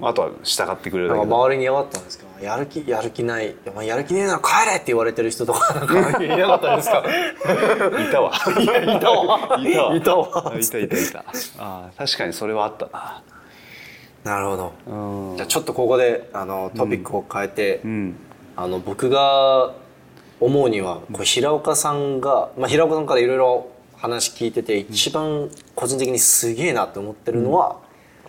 うあとは従ってくれるだけ周りに嫌がったんですけどやる気やる気ない。いやる気ねえなら帰れって言われてる人とかなんか 嫌だったんですか？いたわ。いやいたわ。いたわ。いたわ。いたいたいた。ああ確かにそれはあったな。なるほど。うん。じゃあちょっとここであのトピックを変えて、うん。あの僕が思うにはこう平岡さんが、まあ、平岡さんからいろいろ話聞いてて一番個人的にすげえなって思ってるのは、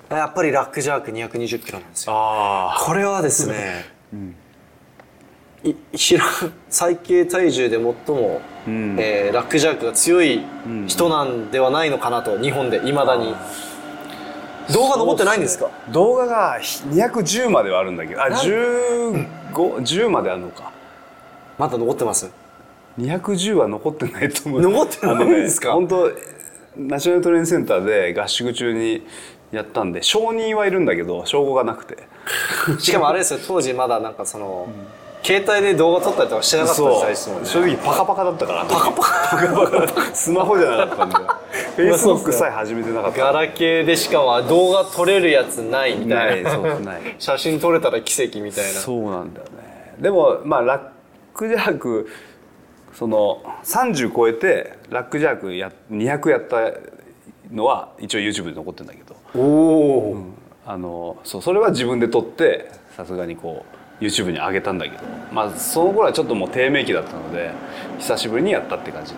やっぱりラックジャーク220キロなんですよ。あこれはですね、い平最軽体重で最も、ん。えーラックジャークが強い人なんではないのかなと日本でいまだに。動画残ってないんですか？動画が210まではあるんだけどあ1510まであるのか。まだ残ってます？210は残ってないと思う。残ってないんですか？ね本当ナショナルトレーニングセンターで合宿中にやったんで承認はいるんだけど証拠がなくて。しかもあれですよ当時まだなんかその、携帯で動画撮ったりとかしてなかった時代ですもんね。正直パカパカだったからパカパカ。パカパカスマホじゃなかったんで フェイスブックさえ始めてなかった。ガラケーでしかも動画撮れるやつないみたな。いいな 写真撮れたら奇跡みたいな。そうなんだよね。でもまあラックジャークその30超えてラックジャークや200やったのは一応 YouTube で残ってるんだけどおお、あのそうそれは自分で撮ってさすがにこう YouTube に上げたんだけど。まあその頃はちょっともう低迷期だったので久しぶりにやったって感じ。い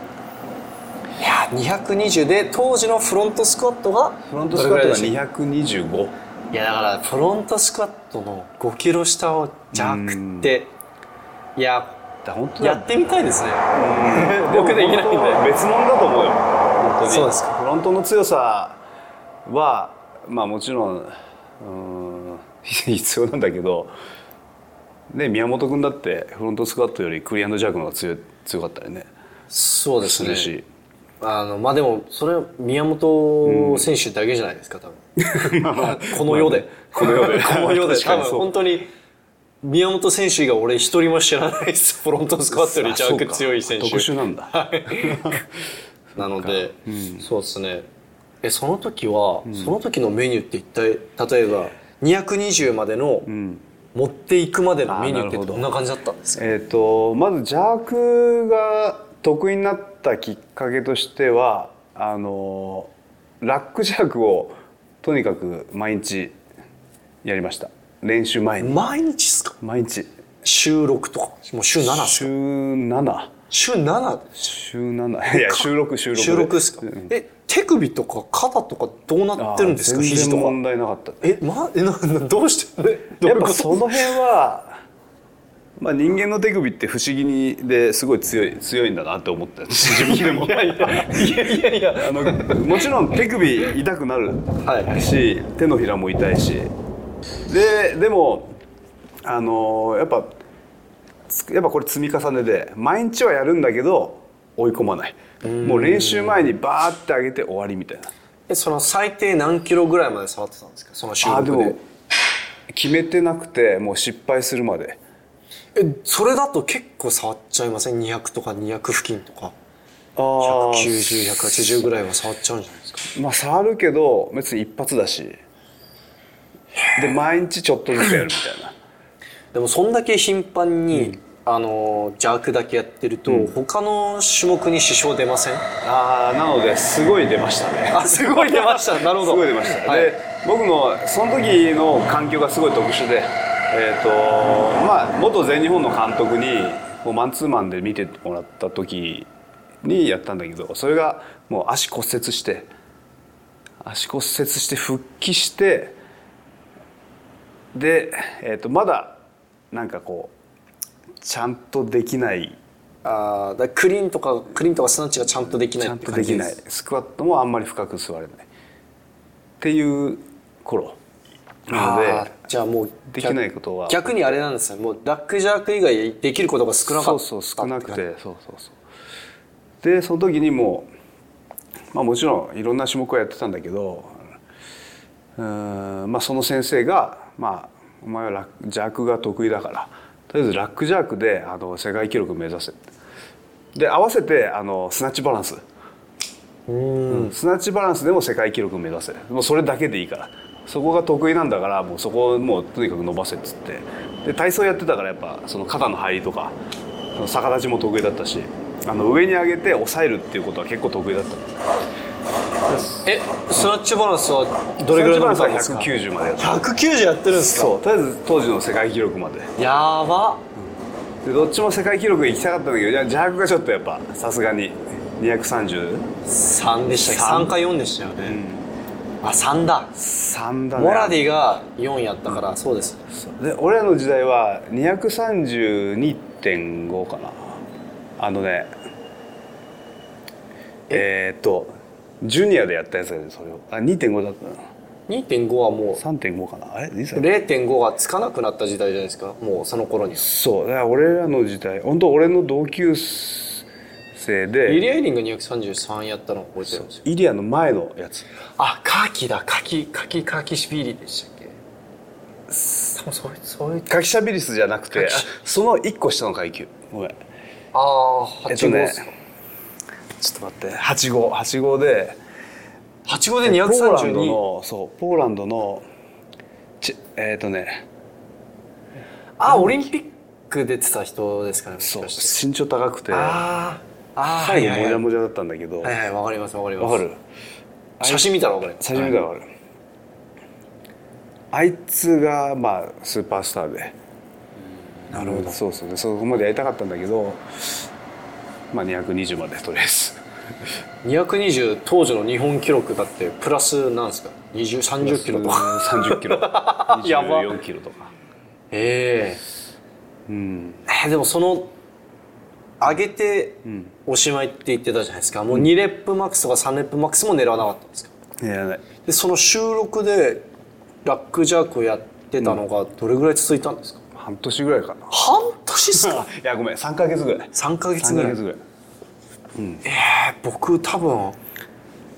や220で当時のフロントスクワットがフロントスクワットがどれぐらいでし225たいやだからフロントスクワットの5キロ下を弱っていやだ本当だ。やってみたいですね。僕できないんで別物だと思うよ。本当に。そうですか。フロントの強さはまあもちろんうーん 必要なんだけどね宮本君だってフロントスクワットよりクリアンドジャークの方が強い強かったりね。そうですね。あのまあでもそれは宮本選手だけじゃないですか多分。この世で。この世で。この世で。多分本当に宮本選手以外俺一人も知らないです。フロントスクワットよりジャーク強い選手。特殊なんだ。なので、そうですねえその時は、その時のメニューって一体例えば220までの、持っていくまでのメニューってど。どんな感じだったんですか？えっ、とまず邪悪が得意になったきっかけとしてはあのラックジャークをとにかく毎日やりました。練習前に。毎日ですか？毎日。週6とか？もう週7です週か7週 7? 週7いや週6週6収録ですか、うん。え手首とか肩とかどうなってるんですか？肘とか？全然問題なかった。えまえななどうして？えどういやっぱその辺はまあ、人間の手首って不思議にですごい強い強いんだなって思った。自分でも。いやいやいやいや。あのもちろん手首痛くなるはい。し、手のひらも痛いし。ででもあのやっぱつやっぱこれ積み重ねで毎日はやるんだけど追い込まない。もう練習前にバーって上げて終わりみたいな。えその最低何キロぐらいまで触ってたんですか？その収録で。あでも決めてなくてもう失敗するまで。えそれだと結構触っちゃいません？200とか200付近とか。あ900180ぐらいは触っちゃうんじゃないですか？まあ触るけど別に一発だし。で毎日ちょっとずつやるみたいなでもそんだけ頻繁に、あの邪悪だけやってると、他の種目に支障出ません？ああなのですごい出ましたね。あすごい出ました。なるほど。すごい出ました、はい。で僕のその時の環境がすごい特殊でえっ、とまあ元全日本の監督にもうマンツーマンで見てもらった時にやったんだけどそれがもう足骨折して足骨折して復帰してで、えー、とまだなんかこうちゃんとできない。あーだクリーンとかクリーンとかスナッチがちゃんとできないちゃんとできない。スクワットもあんまり深く座れない。っていう頃。なのでじゃあもうできないことは。逆にあれなんですよ。もうラックジャーク以外できることが少なかった。そうそう少なくて。そうそうそう。でその時にもう、まあ、もちろんいろんな種目をやってたんだけどうーんまあその先生が「まあ、お前はラックジャークが得意だから。とりあえずラックジャークであの世界記録目指せ」で合わせてあのスナッチバランス。うん。スナッチバランスでも世界記録目指せ。もうそれだけでいいから。そこが得意なんだからもうそこをもうとにかく伸ばせっつって。で体操やってたからやっぱその肩の入りとか逆立ちも得意だったしあの上に上げて抑えるっていうことは結構得意だったえスナッチバランスはどれぐらいのバランスはんですか？190までやった190やってるんですか？そう。とりあえず当時の世界記録まで。やば。でどっちも世界記録行きたかったんだけどいやジャークがちょっとやっぱさすがに。230 3でしたっけ？三3か4でしたよね、あ3だ。3だね。モラディが4やったからそうです。で俺らの時代は232.5かな。あのねえーっとジュニアでやったやつだよねそれを。あ2.5だったな。2.5はもう3.5かな。あれ？いつだっけ0.5がつかなくなった時代じゃないですかもうその頃には。そう。だから俺らの時代。本当俺の同級生リで。リア・エイリンが233やったのを覚えてるんですよ。イリアの前のやつ。あカキだ。カキカキカキシビリでしたっけ？多分そうそうい。うカキシャビリスじゃなくてその1個下の階級。ごめん。ああ8えっとねちょっと待って。8号8号で。8号でポーランド232のそう。ポーランドのちえっ、とね。あオリンピック出てた人ですかねそう。身長高くて。あー。あはいはい。はいもじゃもじゃだったんだけど。わ、はいはい。わかりますわかります。かる？写真見たらわかります写真見たらわかる、あいつがまあスーパースターで。なるほど。そうそうでそこまでやりたかったんだけどまあ220までとりあえず。220当時の日本記録だってプラスなんですか？2030キロとか。30キロ。やば24キロとか。えうん。ええーでもその上げておしまいって言ってたじゃないですか。もう2レップマックスとか3レップマックスも狙わなかったんですか？やらない。でその収録でラックジャークをやってたのがどれぐらい続いたんですか、半年ぐらいかな。半年っすか？いやごめん3か月ぐらい。3ヶ月3ぐらい。ぐらい。えー僕多分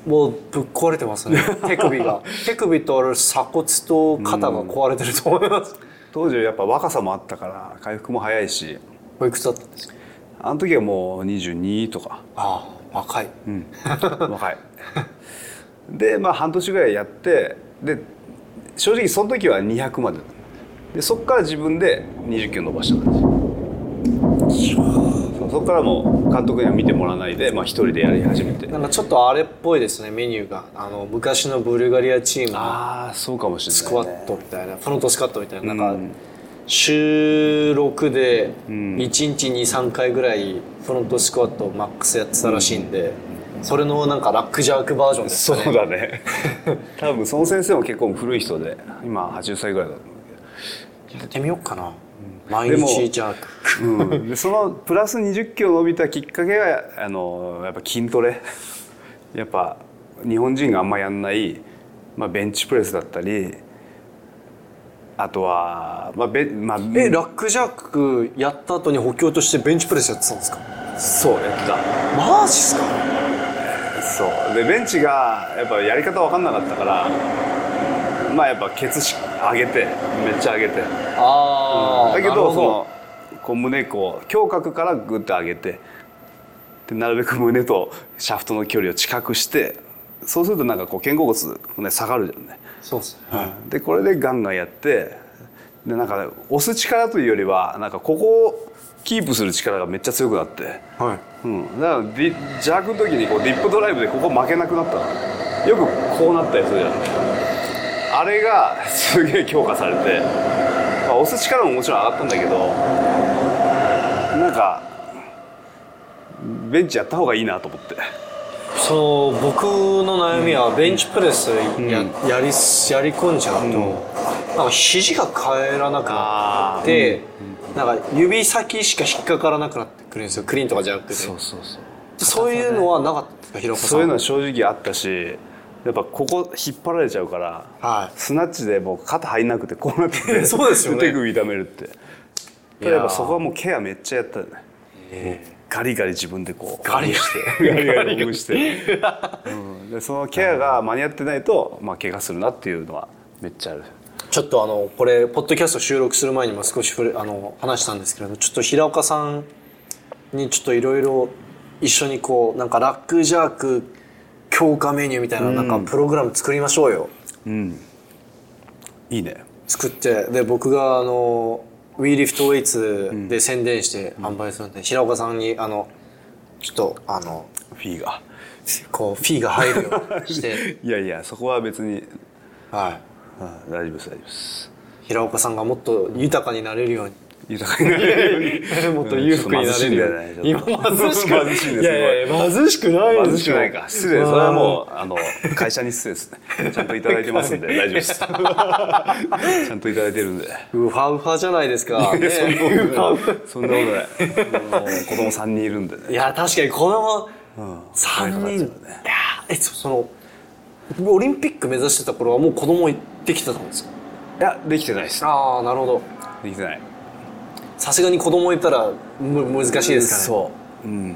もうぶっ壊れてますね。手首が。手首と鎖骨と肩が壊れてると思います、当時やっぱ若さもあったから回復も早いし。おいくつだったんですか？あの時はもう22とか。ああ若い。うん。若い。でまあ半年ぐらいやってで正直その時は200まででそこから自分で20キロ伸ばした感じそこからもう監督には見てもらわないで、まあ、一人でやり始めて。なんかちょっとあれっぽいですねメニューが。あの昔のブルガリアチームのああそうかもしれない、ね、スクワットみたいなフロントスカットみたいな。なんかうん週6でん。1日23回ぐらいフロントスクワットをマックスやってたらしいんでそれのなんかラックジャークバージョンですそうだね。多分その先生も結構古い人で今80歳ぐらいだと思うやってみようかな。毎日ジャーク。うん、でそのプラス2 0キロ伸びたきっかけがあのやっぱ筋トレ。やっぱ日本人があんまやんない、まあ、ベンチプレスだったりあとは、まあベンまあ、えラックジャークやった後に補強としてベンチプレスやってたんですか？そうやった。マジっすか？そう。でベンチがやっぱやり方分かんなかったからまあやっぱケツし上げてめっちゃ上げて。あだけどそのこう胸こう胸郭からグッて上げてでなるべく胸とシャフトの距離を近くしてそうするとなんかこう肩甲骨、ね、下がるじゃんね、そうっすねでこれでガンガンやってでなんか押す力というよりはなんかここをキープする力がめっちゃ強くなって、はいうん、だからディジャークの時にこうディップドライブでここ負けなくなったのよくこうなったりするじゃんあれがすげえ強化されて、まあ、押す力ももちろん上がったんだけどなんかベンチやった方がいいなと思って。そう僕の悩みはベンチプレスや,、やりやり込んじゃうと、なんか肘が返らなくなって、なんか指先しか引っかからなくなってくるんですよ。クリーンとかじゃなくてそうそうそう。そういうのはなかった平岡さん。そういうのは正直あったしやっぱここ引っ張られちゃうから、はい。スナッチでもう肩入んなくてこうなってて そうですよね。手首痛めるって。いやっぱそこはもうケアめっちゃやったよね。もうガリガリ自分でこうガリガリ。してガリガリほぐして、うん、でそのケアが間に合ってないと、まあ、怪我するなっていうのはめっちゃあるちょっとあのこれポッドキャスト収録する前にも少しあの話したんですけれどちょっと平岡さんにちょっといろいろ一緒にこうなんかラックジャーク強化メニューみたいななんかプログラム作りましょうよ、うん。いいね。作ってで僕があの WeLiftWeights で宣伝して販売するんで、平岡さんにあのちょっとあのフィーが。こうフィーが入るようにして、いやいやそこは別に、はい、うん大丈夫です大丈夫です。平岡さんがもっと豊かになれるように豊かになれるように。もっと裕福になれるように。今貧しいんだよね貧しいんですいやいや貧しくない貧しくないか。失礼。それはもうあの会社に失礼ですね。ちゃんといただいてますんで 大丈夫です。ちゃんといただいてるんで。ウハウハじゃないですか、ね、そんなことない。子供3人いるんでね。いや確かに子供うん。3人、いやえそそのオリンピック目指してた頃はもう子供できてたんですか？いやできてないです。ああなるほど。できてないさすがに子供いたらむ難しいですかね。そう。うん。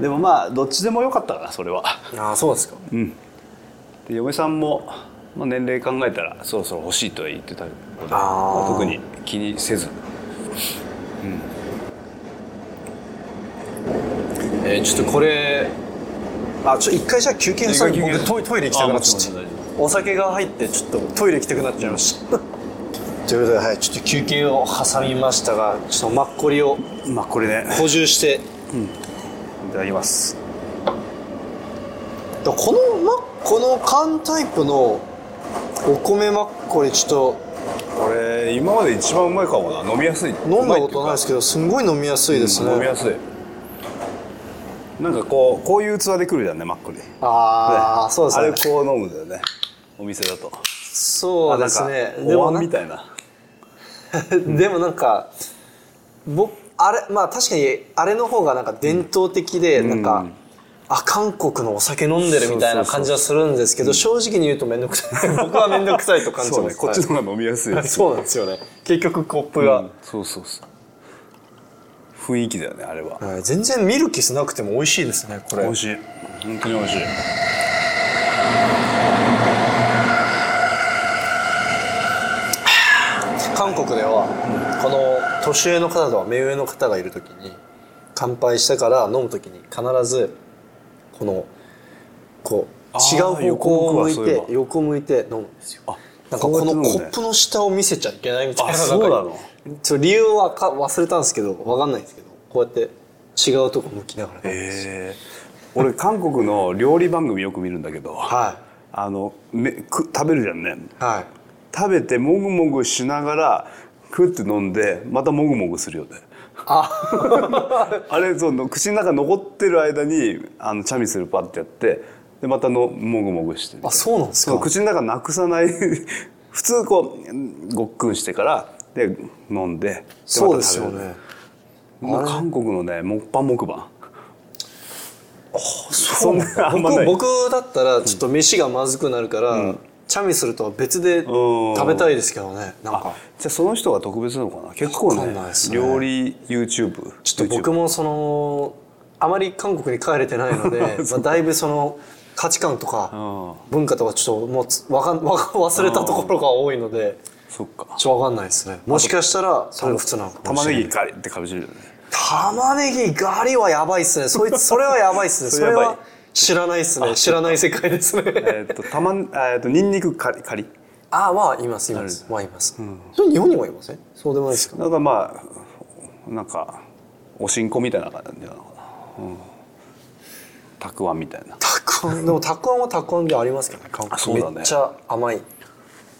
でもまあどっちでもよかったかなそれは。ああそうですか。うん。で嫁さんも、まあ、年齢考えたらそろそろ欲しいとは言ってたのでまあ特に気にせず。えーちょっとこれあちょ一回じゃあ休憩挟んで僕トイレ行きたくなっちゃっあもちろんもちろんたお酒が入ってちょっとトイレ行きたくなっちゃいましたということで、はい、ちょっと休憩を挟みましたがちょっとマッコリをまあこれね補充していただきます。だこのマこの缶タイプのお米マッコリちょっとこれ今まで一番うまいかもな。飲みやすい。飲んだことないですけどすんごい飲みやすいですね、飲みやすい。なんかこうこういう器で来るじゃんねマッコリ。ああそうですね。あれこう飲むんだよね。お店だと。そうですね。お椀みたいなでもなんか僕あれまあ確かにあれの方がなんか伝統的で、なんかあ韓国のお酒飲んでるみたいな感じはするんですけど正直に言うと面倒くさい。僕は面倒くさいと感じます。ね。こっちの方が飲みやすいはい そうなんですよね。結局コップが、うん。そうそうそう。雰囲気だよねあれは。はい。全然ミルキスなくても美味しいですねこれ。美味しい。本当に美味しい韓国では、この年上の方とは目上の方がいる時に乾杯してから飲む時に必ずこのこう違う方向を向いて横向いて飲むんですよ。あなんかこのコップの下を見せちゃいけないみたいなあそうなの？ちょ理由はか忘れたんですけど分かんないんですけどこうやって違うとこ向きながら飲むんですよ。えー、俺韓国の料理番組よく見るんだけどはあのめく食べるじゃんね。いはい食べてもぐもぐしながらクッて飲んでまたもぐもぐするよね。あ。あれその口の中残ってる間にあのチャミスルパッてやってでまたのもぐもぐしてあそうなんですか。口の中なくさない 普通こうごっくんしてからで飲んでそうですよね。韓国のね木パン木番そうなんだ。あんまない。僕僕だったらちょっと飯がまずくなるから、チャミするとは別で食べたいですけどねなんか。じゃあその人が特別なのかな？結構ねないですね。料理 YouTube ちょっと僕もそのあまり韓国に帰れてないので まあ、だいぶその価値観とかあ文化とかちょっともうつわかんわか忘れたところが多いのでそっか。ちょっとわかんないですね。もしかしたらそれが普通なのかも玉しれない。ねぎガリってかぶせるよね。玉ねぎガリはやばいっすね。そいつそれはやばいっすね。それは知らないっすね。知らない世界ですね。えっと玉えっとニンニクカリカリああまあいますいます。まあいます、それ日本にもいません？そうでもないですか？なんかまあなんかおしんこみたいな感じなのかな、うん、たくあんみたいな。たくあんでもたくあんはたくあんでありますけどね。韓国。あそうだね。めっちゃ甘い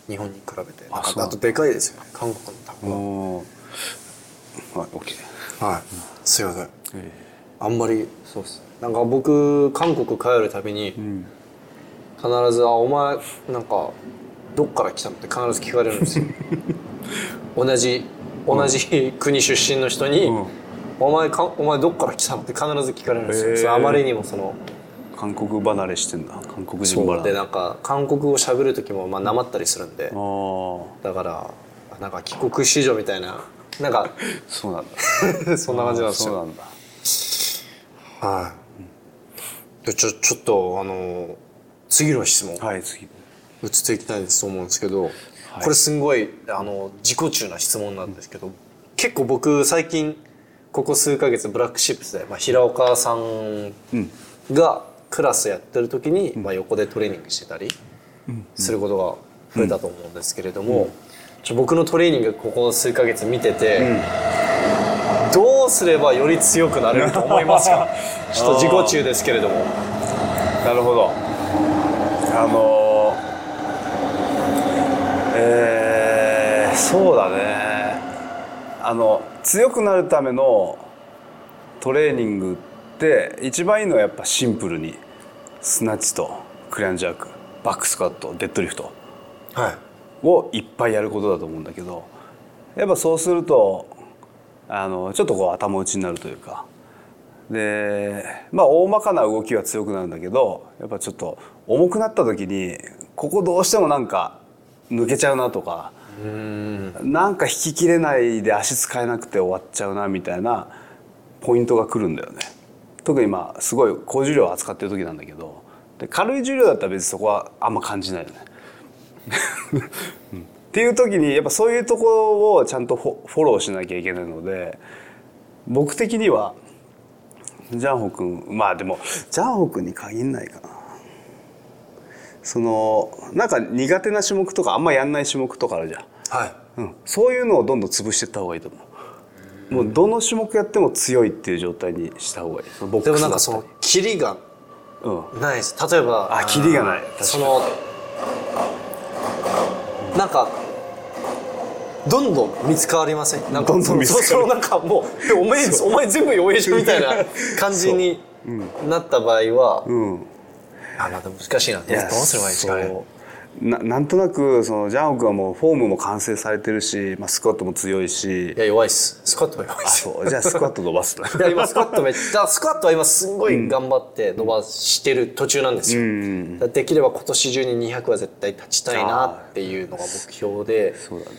日本に比べて。なんかそう。あとでかいですよね。韓国のたくあん。うんはいオッケーはい。すいません。あんまりそうっすなんか僕韓国帰るたびに、必ず「あお前なんかどっから来たの?」って必ず聞かれるんですよ。同じ同じ国出身の人にうん「お前かお前どっから来たの?」って必ず聞かれるんですよ、あまりにもその韓国離れしてんだ。韓国人離れ。でなんか韓国語喋る時もまあなまったりするんで。ああだからなんか帰国子女みたいななんかそうなんだ。そんな感じなんですよ。そうなんだ。はい。でちょちょっとあの次の質問。はい次。移っていきたいですと思うんですけど、これすんごいあの自己中な質問なんですけど、結構僕最近ここ数ヶ月ブラックシップスで、まあ、平岡さんがクラスやってる時に、まあ、横でトレーニングしてたりすることが増えたと思うんですけれども、ちょ僕のトレーニングここ数ヶ月見てて、どうすればより強くなれると思いますか？ちょっと自己中ですけれども。なるほど。あのーえーそうだね。あの強くなるためのトレーニングって一番いいのはやっぱシンプルにスナッチとクリアンジャークバックスクワットデッドリフトはい。をいっぱいやることだと思うんだけどやっぱそうするとあのちょっとこう頭打ちになるというか。でまあ大まかな動きは強くなるんだけどやっぱちょっと重くなった時にここどうしてもなんか抜けちゃうなとかなんか引ききれないで足使えなくて終わっちゃうなみたいなポイントが来るんだよね。特にまあすごい高重量を扱ってる時なんだけどで軽い重量だったら別にそこはあんま感じないよね っていう時にやっぱそういうところをちゃんとフォローしなきゃいけないので僕的にはジャンホ君まあでもジャンホ君に限んないかな。そのなんか苦手な種目とかあんまやんない種目とかあるじゃん、はい。うん、そういうのをどんどん潰していった方がいいと思う。もうどの種目やっても強いっていう状態にした方がいい。でもなんかそのキリがうん。ないです。例えばあキリがない。そのなんかどんどん見つかりません？なんかどんどん見つかる。そのそのなんかもうお前お前全部弱いじゃんみたいな感じになった場合は、うん。あまた難しいなどうすればいいですかねななんとなくそのジャンホ君はもうフォームも完成されてるし、まあ、スクワットも強いし。いや弱いっす。スクワットは弱いっあすじゃあスクワット伸ばすね いや今スクワットめっちゃスクワットは今すんごい頑張って伸ばしてる途中なんですよ、んだからできれば今年中に200は絶対立ちたいなっていうのが目標で。そうだね。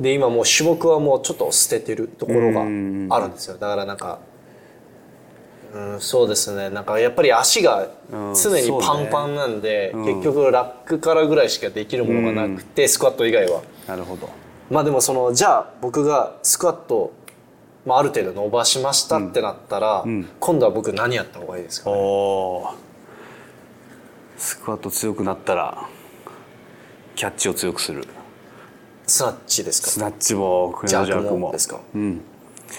で今もう種目はもうちょっと捨ててるところがあるんですよ。だからなんかうんそうですね。なんかやっぱり足がうん常にパンパンなんで、結局ラックからぐらいしかできるものがなくて、スクワット以外は。なるほど。まあでもそのじゃあ僕がスクワット、まあ、ある程度伸ばしましたってなったら、今度は僕何やった方がいいですか、おー。スクワット強くなったらキャッチを強くする。スナッチですか？スナッチもクリアンジャークも。ですか？うん。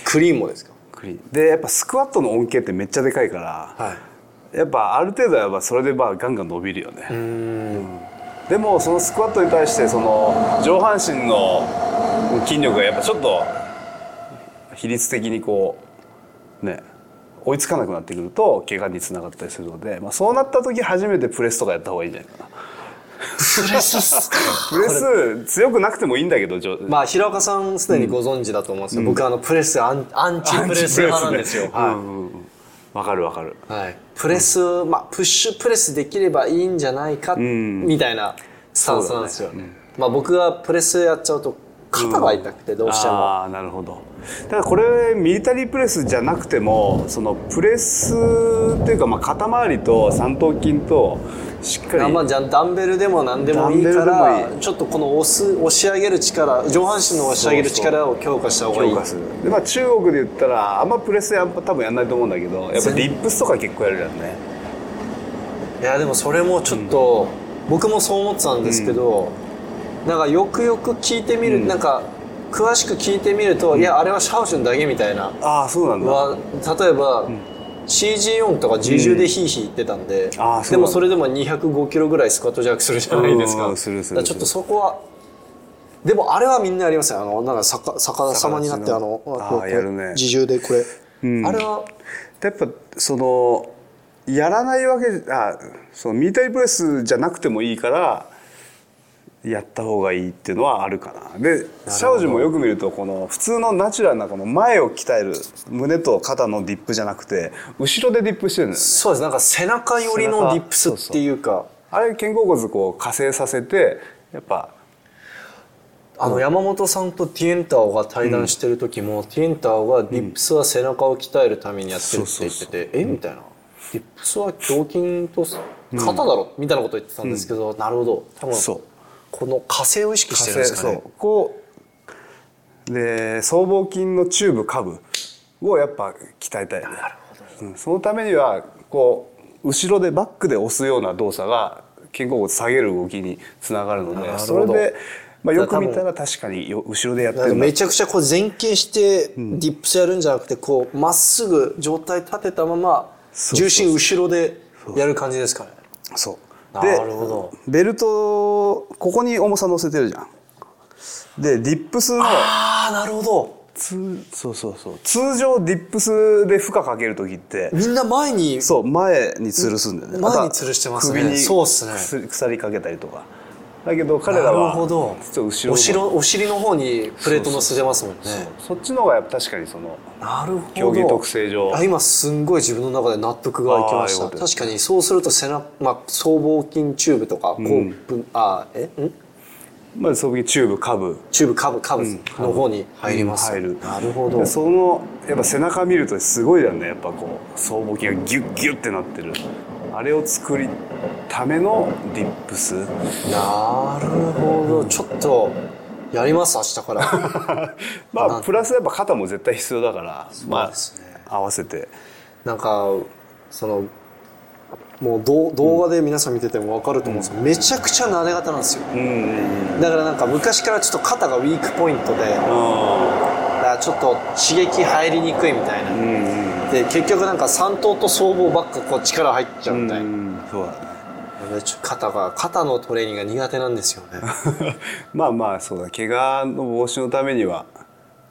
クリーンもですか？クリーンでやっぱスクワットの恩恵ってめっちゃでかいから、はい。やっぱある程度やっぱそれでまあガンガン伸びるよね。でもそのスクワットに対してその上半身の筋力がやっぱちょっと比率的にこうね追いつかなくなってくると怪我につながったりするので、まあ、そうなった時初めてプレスとかやった方がいいんじゃないかなプレスっすか？プレス強くなくてもいいんだけど、まあ平岡さんすでにご存知だと思うんですけど、僕あのプレスアンアンチプレス派なんですよ。うんうんうん。わかるわかる。はい、プレス、まあ、プッシュプレスできればいいんじゃないか、みたいなスタンスなんですよ。まあ、僕がプレスやっちゃうと肩が痛くてどうしても、ああなるほど。だからこれミリタリープレスじゃなくてもそのプレスっていうかまあ肩周りと三頭筋としっかり。あまあ、じゃあダンベルでも何でもいいからちょっとこの押す押し上げる力上半身の押し上げる力を強化した方がいい。強化する。で、まあ、中国で言ったらあんまプレスやっぱ多分やんないと思うんだけどやっぱリップスとか結構やるじゃんね。いやでもそれもちょっと、僕もそう思ってたんですけど、なんかよくよく聞いてみる、なんか詳しく聞いてみると、いやあれはシャオシュンだけみたいな。ああそうなんだ。は例えば、CG4 とか G10 でヒーヒー言ってたんで、あーそう。なんだでもそれでも205キロぐらいスクワットジャークするじゃないですか。うんするするちょっとそこはでもあれはみんなやりますよあのなんか逆逆さまになってあのあうやるね。自重でこれ、ん。あれは？やっぱそのやらないわけあそのミリタリープレスじゃなくてもいいからやった方がいいっていうのはあるかな。でシャオジュもよく見るとこの普通のナチュラルなこの前を鍛える胸と肩のディップじゃなくて後ろでディップしてるんだよね。そうです。なんか背中寄りのディップスっていうか。あれ肩甲骨こう下制させてやっぱあの山本さんとティエンタオが対談してる時も、ティエンタオがディップスは背中を鍛えるためにやってるって言ってて、え？みたいな。ディップスは胸筋と肩だろ、みたいなこと言ってたんですけど、なるほど。多分そうこの下制を意識してるんですかね？こうで僧帽筋のチューブ下部をやっぱ鍛えたいね。うん、そのためにはこう後ろでバックで押すような動作が肩甲骨下げる動きにつながるのでなるほど。それで、まあ、よく見たら確かによ後ろでやってるめちゃくちゃこう前傾してディップスやるんじゃなくてこうまっすぐ状態立てたまま重心後ろでやる感じですかね？そうなるほど。ベルトここに重さ乗せてるじゃん。でディップスのああなるほど。通そうそうそう。通常ディップスで負荷かける時ってみんな前にそう前に吊るすんだよね。前に吊るしてますね。首にそうっすね。鎖鎖かけたりとかだけど彼らなるほど。ちょっと後ろお尻お尻の方にプレート乗せてますもんね。そっちの方がやっぱ確かにそのなるほど。競技特性上。あ今すんごい自分の中で納得がいきました。確かにそうすると背中、まあ、僧帽筋チューブとか、こうぶあえん？まずそこにチューブ下部チューブカブカブの方に入ります、入る。なるほど。でそのやっぱ背中見るとすごいだよね。やっぱこう僧帽筋がギュッギュッってなってるあれを作りためのディップス。なるほど。ちょっとやります明日から。まあプラスやっぱ肩も絶対必要だからまあですね。合わせて。なんかそのもう動動画で皆さん見てても分かると思うんですけど、めちゃくちゃ撫で型なんですよ。うんうんだからなんか昔からちょっと肩がウィークポイントでだからちょっと刺激入りにくいみたいな、うんうんで結局なんか三頭と僧帽ばっかこう力入っちゃうみたいな、うんそうだね。でちょ肩が肩のトレーニングが苦手なんですよね。まあまあそうだ。怪我の防止のためには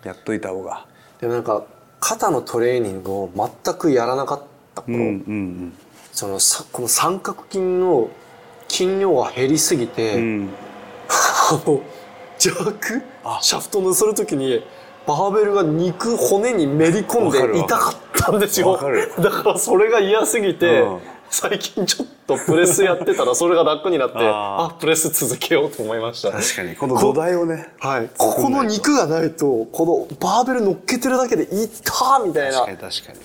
やっといた方が。でもなんか肩のトレーニングを全くやらなかった頃、うんうんそのさこの三角筋の筋量が減りすぎて、うん。う んあの邪悪？シャフト乗せる時にバーベルが肉骨にめり込んで痛かったんですよ。だからそれが嫌すぎて、うん。最近ちょっとプレスやってたらそれが楽になってああプレス続けようと思いました。確かに。この土台をねはい、ここの肉がないとこのバーベル乗っけてるだけでいったみたいな。確かに確かに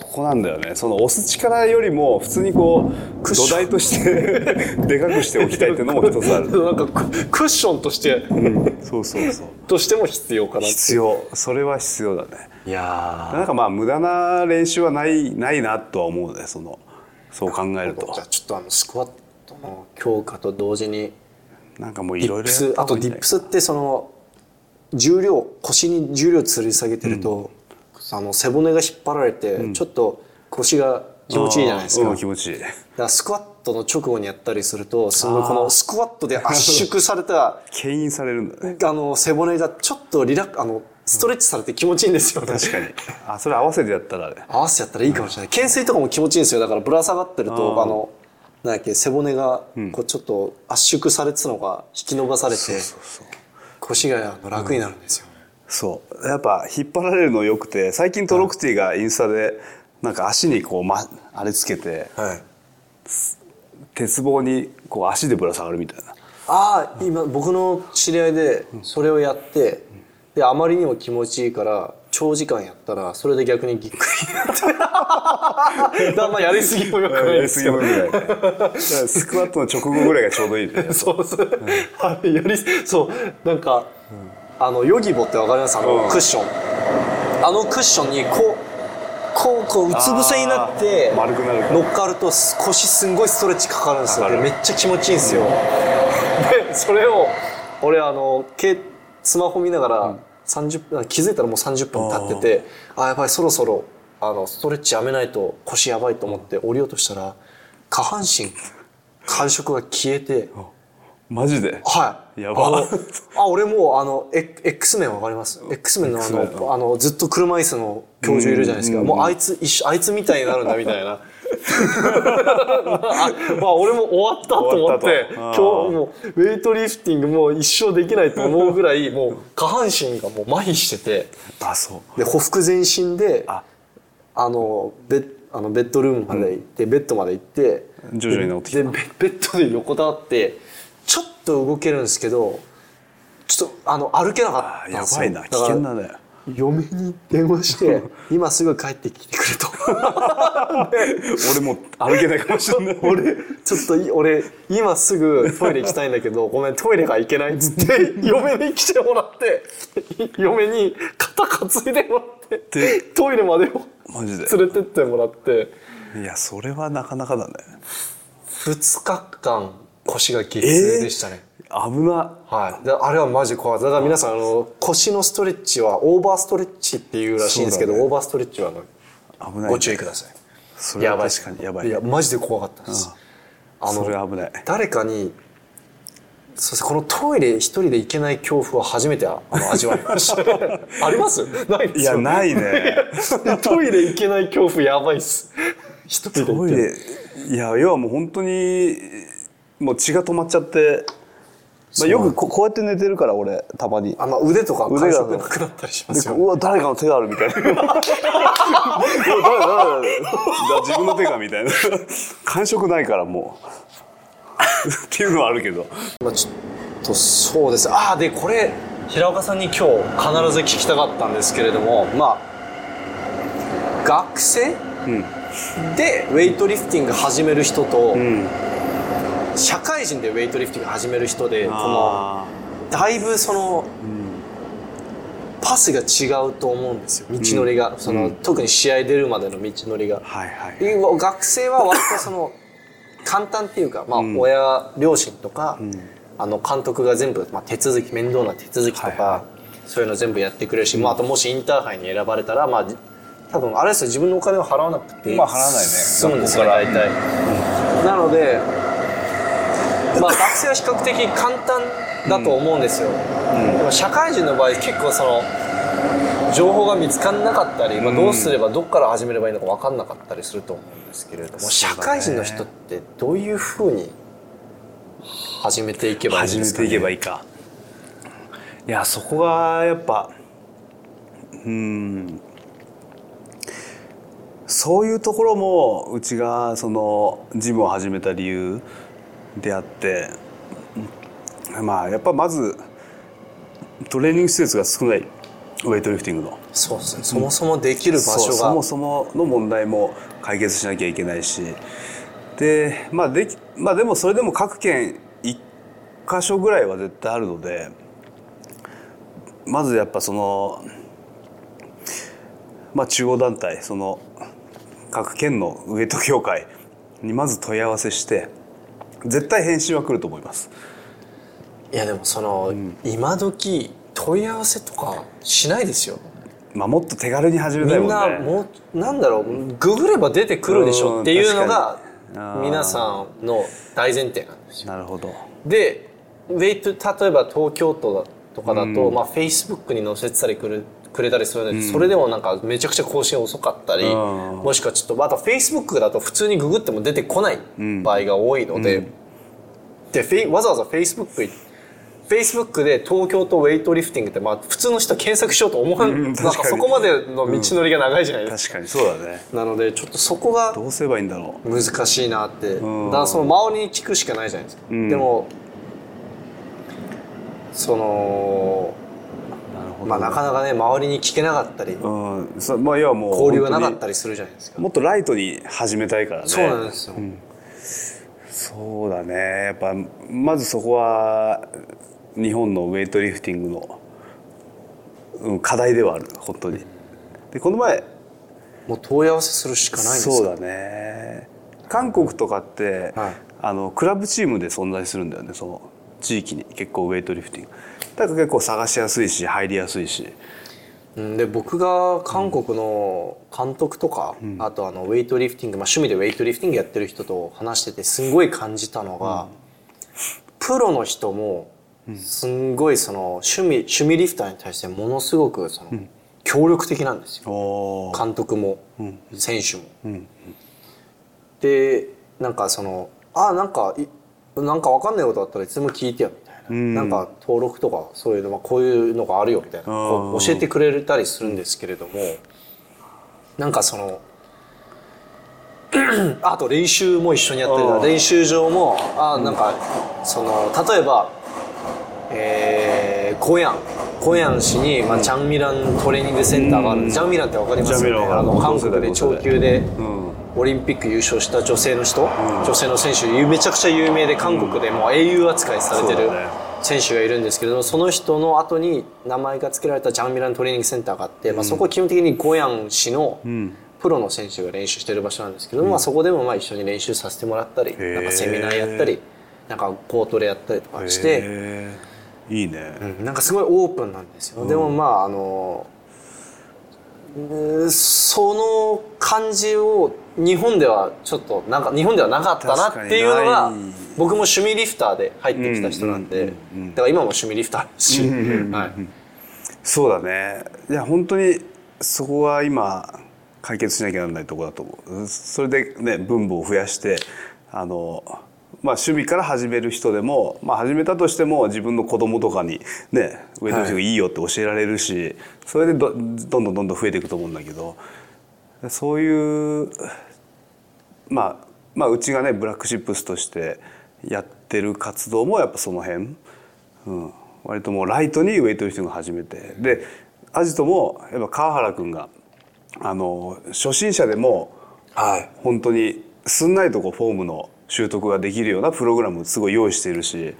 ここなんだよね。その押す力よりも普通にこう土台として でかくしておきたいっていうのも一つある。なんかククッションとして、そうそうそう。としても必要かなって。必要。それは必要だね。いやなんかまあ無駄な練習はないないなとは思うね。そのそう考えると。じゃあちょっとあのスクワットの強化と同時になんかもうい。ろいろあとディップスってその重量腰に重量吊り下げてると、あの背骨が引っ張られて、ちょっと腰が気持ちいいじゃないですか,、うんだ気持ちいい。からスクワットの直後にやったりするとすごいこのスクワットで圧縮された 牽引されるんだね。あの背骨がちょっとリラックあのストレッチされて気持ちいいんですよね。確かに。あそれ合わせてやったら。ね合わせてやったらいいかもしれない。懸垂とかも気持ちいいんですよ。だからぶら下がってると、あのなんだっけ背骨がこうちょっと圧縮されてたのが引き伸ばされて腰があの楽になるんですよ、そう。やっぱ引っ張られるのよくて最近トロクティがインスタでなんか足にこう、ま、あれつけてはい。鉄棒にこう足でぶら下がるみたいな。ああ今僕の知り合いでそれをやって、であまりにも気持ちいいから長時間やったらそれで逆にぎっくりになって。だからまあやりすぎもよくないですけど。ぐらいだからスクワットの直後ぐらいがちょうどいいね。そうそう、はいやりそうなんか、あのヨギボってわかります？あの、うん。クッション。あのクッションにこうこうこううつ伏せになって丸くなる乗っかるとす腰すんごいストレッチかかるんですよ。でめっちゃ気持ちいいんですよ、でそれを俺あのけスマホ見ながら30分気づいたらもう30分経っててあやばいそろそろあのストレッチやめないと腰やばいと思って降りようとしたら下半身感触が消えてマジで？はい。やば。あ俺もう、あの、エ X メンわかります ?X メンのあの、あの、ずっと車椅子の教授いるじゃないですか。もうあいつ、一緒、あいつみたいになるんだみたいな。あまあ、俺も終わったと思って、今日もう、ウェイトリフティングもう一生できないと思うぐらい、もう、下半身がもう麻痺してて、あそう。で、ほふ前進で、あ。あの、ベッ、あのベッドルームまで行って、ベッドまで行って、徐々に治ってきた。でベベッドで横たわってちょっと動けるんですけどちょっとあの歩けなかったあやんですよ。ばいな危険だね。嫁に電話して 今すぐ帰ってきてくれと。俺もう歩けないかもしれない。俺ちょっとい俺今すぐトイレ行きたいんだけどごめんトイレが行けないっつって嫁に来てもらって嫁に肩担いでもらってでトイレまでを連れてってもらって。いやそれはなかなかだね。2日間腰が激痛でしたね、危な。はい、であれはマジ怖いだから皆さんあの腰のストレッチはオーバーストレッチっていうらしいんですけど、ね。オーバーストレッチはあの危ないご注意ください。それは確かにやばいいやマジで怖かったです、あそれは危ない。誰かにそしてこのトイレ一人で行けない恐怖は初めてあの味わいました。あります？ないですよいやないね。トイレ行けない恐怖やばいっす。一人でいや要はもう本当にもう血が止まっちゃって、まあ、よくここうやって寝てるから俺たまに。あ、まあ、腕とか腕がなくなったりしますよでうわ誰かの手があるみたいな。うわ誰誰誰だ自分の手がみたいな感触ないからもうっていうのはあるけどまあ、ちょっとそうですああでこれ平岡さんに今日必ず聞きたかったんですけれどもまあ学生うんでウェイトリフティング始める人と、うん社会人でウェイトリフティング始める人でこのあだいぶその、パスが違うと思うんですよ道のりが、その特に試合出るまでの道のりが。ー。はいはい。学生は割とその 簡単っていうか、まあ、親両親とか、あの監督が全部、まあ、手続き面倒な手続きとか、はいはそういうの全部やってくれるし、まあ、あともしインターハイに選ばれたら、まあ、多分あれですよ自分のお金を払わなくてまあ払わないね。済むんですよ大体、なので、まあ、学生は比較的簡単だと思うんですよ、でも社会人の場合結構その情報が見つからなかったり、まあ、どうすればどこから始めればいいのか分かんなかったりすると思うんですけれども、社会人の人ってどういうふうに始めていけばいいんですか、ね、始めていけばいいか。いやそこがやっぱうん。そういうところもうちがそのジムを始めた理由であってまあやっぱまずトレーニング施設が少ない。ウェイトリフティングの。そうですね。そもそもできる場所が。そもそもの問題も解決しなきゃいけないし。で,、まあ、できまあでもそれでも各県1箇所ぐらいは絶対あるのでまずやっぱその、まあ、中央団体その各県のウエイト協会にまず問い合わせして絶対返信は来ると思います。いやでもその、今時問い合わせとかしないですよまあ、もっと手軽に始めみんたいもんね。なもうなんだろうググれば出てくるでしょっていうのが皆さんの大前提なんですよなるほど。でウェイト例えば東京都だとかだと、まあ、フェイスブックに載せてたりくるくれたりするんで、それでもなんかめちゃくちゃ更新遅かったり、うん。もしくはちょっとあと Facebook だと普通にググっても出てこない場合が多いので、でフェイわざわざ Facebook い Facebook で東京とウェイトリフティングって、まあ、普通の人は検索しようと思わん、うんなんかそこまでの道のりが長いじゃないですか、確かにそうだね。なのでちょっとそこがどうすればいいんだろう。難しいなって、ん。だからその周りに聞くしかないじゃないですか、ん。でもそのまあなかなかね周りに聞けなかったり、うん。そまあ要はもう交流がなかったりりするじゃないですか、もっとライトに始めたいからね。そうなんですよ、そうだね。やっぱまずそこは日本のウェイトリフティングの、うん、課題ではある。本当に。でこの前もう問い合わせするしかないんですよ。そうだね。韓国とかって、はい。あのクラブチームで存在するんだよねその地域に。結構ウェイトリフティングだから結構探しやすいし入りやすいし。うんで僕が韓国の監督とか、あとあのウェイトリフティング、まあ、趣味でウェイトリフティングやってる人と話しててすんごい感じたのが、プロの人もすんごいその趣味趣味リフターに対してものすごくその、協力的なんですよ。おー。監督も、選手も。でなんかその「あなんかいなんか分かんないことあったらいつでも聞いてよ」な、んか登録とかそういうの、まあ、こういうのがあるよみたいな。教えてくれたりするんですけれどもなんかその あと練習も一緒にやってる練習場もあなんかその例えばえー、コヤン。コヤン市に、まあ、チャンミラントレーニングセンターがある。ん。で、チャンミランってわかりますよね。あの韓国で長級でうんオリンピック優勝した女性の人、女性の選手めちゃくちゃ有名で韓国でもう英雄扱いされてる選手がいるんですけれどもその人の後に名前が付けられたジャンミラントレーニングセンターがあって、まあ、そこは基本的にゴヤン市のプロの選手が練習してる場所なんですけども、まあ、そこでもまあ一緒に練習させてもらったり、ー。なんかセミナーやったりなんかコートでやったりとかして。いいね、うん。なんかすごいオープンなんですよ、でもまああのうんその感じを日本ではちょっとなんか日本ではなかったなっていうのが僕も趣味リフターで入ってきた人なんで、だから今も趣味リフターですし、はい、そうだね。いや本当にそこは今解決しなきゃならないところだと思う。それでね分母を増やしてあのまあ趣味から始める人でも、まあ、始めたとしても自分の子供とかにねウェイトリフティングいいよって教えられるし、それでどどんどんどんどん増えていくと思うんだけどそういうまあまあうちがねブラックシップスとしてやってる活動もやっぱその辺、うん、割ともうライトにウェイトリフティングを始めてでアジトもやっぱ川原君があの初心者でもはい、本当にすんなりとこうフォームの習得ができるようなプログラムをすごい用意しているし。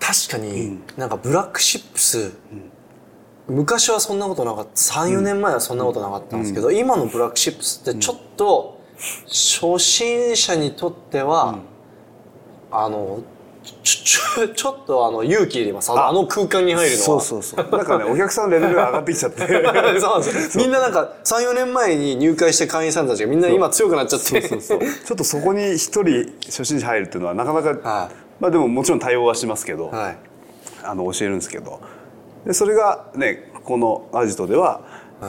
確かに、なんかブラックシップス、昔はそんなことなかった。34年前はそんなことなかったんですけど、今のブラックシップスってちょっと初心者にとっては、あのちょちょっとあの勇気いります。ああの空間に入るのは。そうそうそう。なんかねお客さんのレベルが上がってきちゃって。そうです。よみんななんか34年前に入会して会員さんたちがみんな今強くなっちゃって。そうそうそう。ちょっとそこに一人初心者入るっていうのはなかなか、はい。まあでももちろん対応はしますけど、はい。あの教えるんですけど。でそれがねこのアジトでは、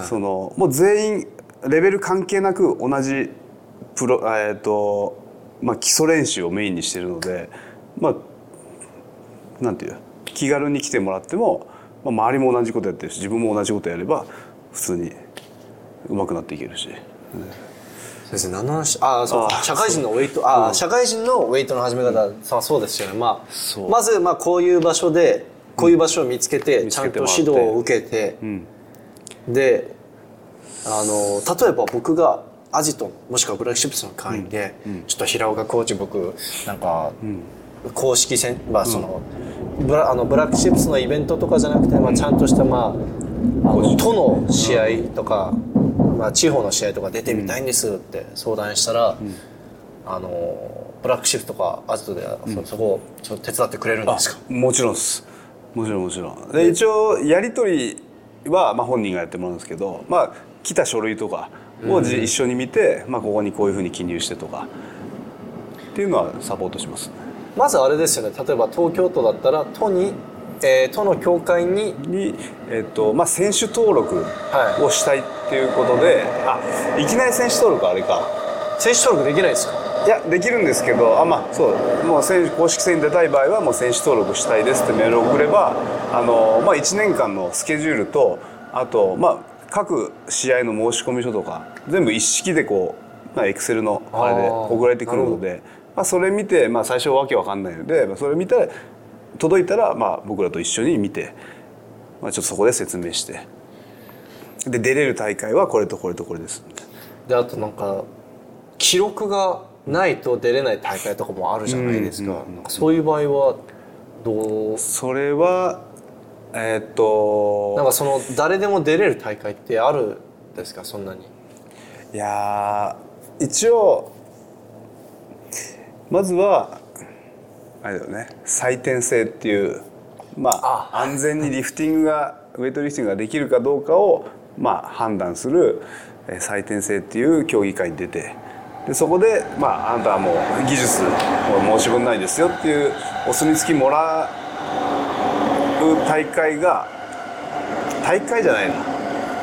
そのもう全員レベル関係なく同じプロ、えーとまあ、基礎練習をメインにしてるのでまあなんていう気軽に来てもらっても、まあ、周りも同じことやってるし自分も同じことやれば普通に上手くなっていけるし。先生何の話？ああそう社会人のウェイト。ああ、社会人のウェイトの始め方、そうそうですよね。まあそう。まずまあこういう場所でこういう場所を見つけて、見ちゃんと指導を受けて、であの例えば僕がアジトもしくはブラックシップスの会員で、ちょっと平岡コーチ僕なんか、公式戦、まあそのブラあのブラックシップスのイベントとかじゃなくて、まあ、ちゃんとした、まあ、あの都の試合とか、まあ、地方の試合とか出てみたいんですって相談したら、あのブラックシップとかアジトで、そそこをちょっと手伝ってくれるんですか？もちろんです。もちろんもちろん。で一応やり取りは、まあ、本人がやってもらうんですけど、まあ、来た書類とかをじ、一緒に見て、まあ、ここにこういうふうに記入してとかっていうのはサポートしますまずあれですよね。例えば東京都だったら都にえー、都の協会にに、えっとまあ、選手登録はい。をしたいっていうことで、あいきなり選手登録あれか。選手登録できないですか？いやできるんですけどあまあそうもう選手公式戦に出たい場合はもう選手登録したいですってメールを送ればあの、まあ、1年間のスケジュールとあと、まあ、各試合の申し込み書とか全部一式でこう、まあ、エクセルのあれで送られてくるのでまあ、それ見て、まあ、最初わけわかんないので、まあ、それ見たら届いたら、まあ、僕らと一緒に見て、まあ、ちょっとそこで説明してで出れる大会はこれとこれとこれです。であとなんか記録がないと出れない大会とかもあるじゃないですか,、そういう場合はどう？それはえーっとなんかその誰でも出れる大会ってあるんですか？そんなに。いやー一応まずはあれだよね。採点制っていうまああ。安全にリフティングがウェイトリフティングができるかどうかをまあ判断するえー採点制っていう競技会に出てでそこで、まあ、あなたはもう技術もう申し分ないですよっていうお墨付きもらう大会が大会じゃないな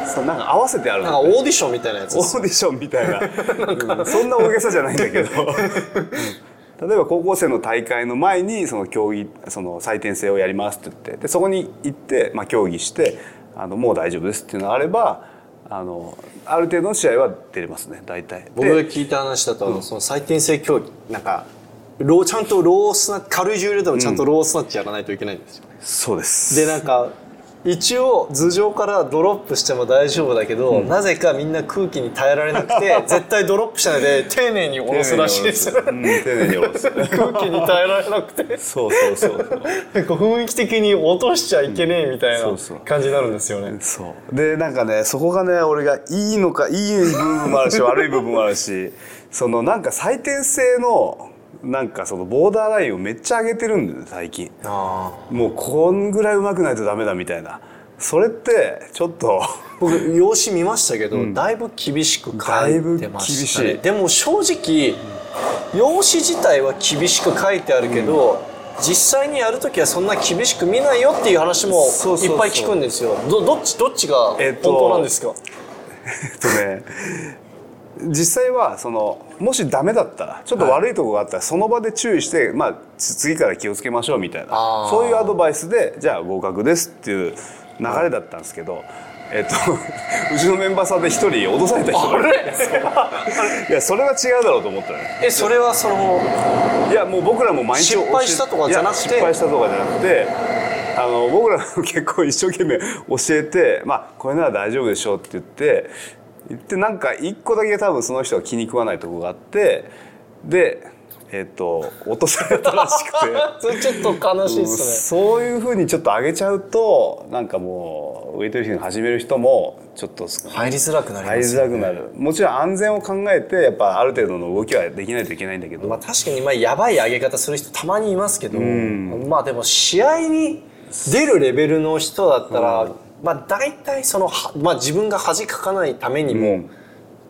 そうなんか合わせてあるなんかオーディションみたいなやつオーディションみたいな。うんそんな大げさじゃないんだけど 例えば高校生の大会の前にその競技その採点制をやりますって言ってでそこに行って、まあ、競技してあのもう大丈夫ですっていうのがあればあのある程度の試合は出れますね大体。僕がで聞いた話だと、その採点制競技なんかローちゃんとロースナ軽い重量でもちゃんとロースナッチやらないといけないんですよ、そうです。でなんか一応頭上からドロップしても大丈夫だけど、なぜかみんな空気に耐えられなくて 絶対ドロップしないで丁寧に下ろすらしいです。ようん丁寧に下ろす。空気に耐えられなくて。そうそうそうなんか雰囲気的に落としちゃいけねえみたいな感じになるんですよね。そう。でなんかねそこがね俺がいいのかいい部分もあるし悪い部分もあるしそのなんか採点制のなんかそのボーダーラインをめっちゃ上げてるんだよね最近。もうこんぐらい上手くないとダメだみたいな。それってちょっと 僕用紙見ましたけど、だいぶ厳しく書いてましいぶね厳しい。でも正直用紙自体は厳しく書いてあるけど、実際にやるときはそんな厳しく見ないよっていう話もいっぱい聞くんですよ。どどっちどっちが本えっと当なんですか、えっとね実際はそのもしダメだったらちょっと悪いとこがあったらその場で注意して、まあ、つ次から気をつけましょうみたいな。そういうアドバイスでじゃあ合格ですっていう流れだったんですけど、えっと、うちのメンバーさんで一人脅された人がいて いやそれは違うだろうと思ったのねえそれはそのいやもう僕らも毎日失敗したとかじゃなくて？失敗したとかじゃなくてあの僕らも結構一生懸命教えてまあこれなら大丈夫でしょうって言って言ってなんか一個だけ多分その人が気に食わないとこがあってでえっ、と落とされたらしくて。それちょっと悲しいですね、そういうふうにちょっと上げちゃうとなんかもうウェイトリフティング始める人もちょっと入りづらくなり入りますよね。づらくなる。もちろん安全を考えてやっぱある程度の動きはできないといけないんだけど、まあ確かにまあやばい上げ方する人たまにいますけど、まあでも試合に出るレベルの人だったら、まあ大体そのは、まあ、自分が恥かかないためにも、うん。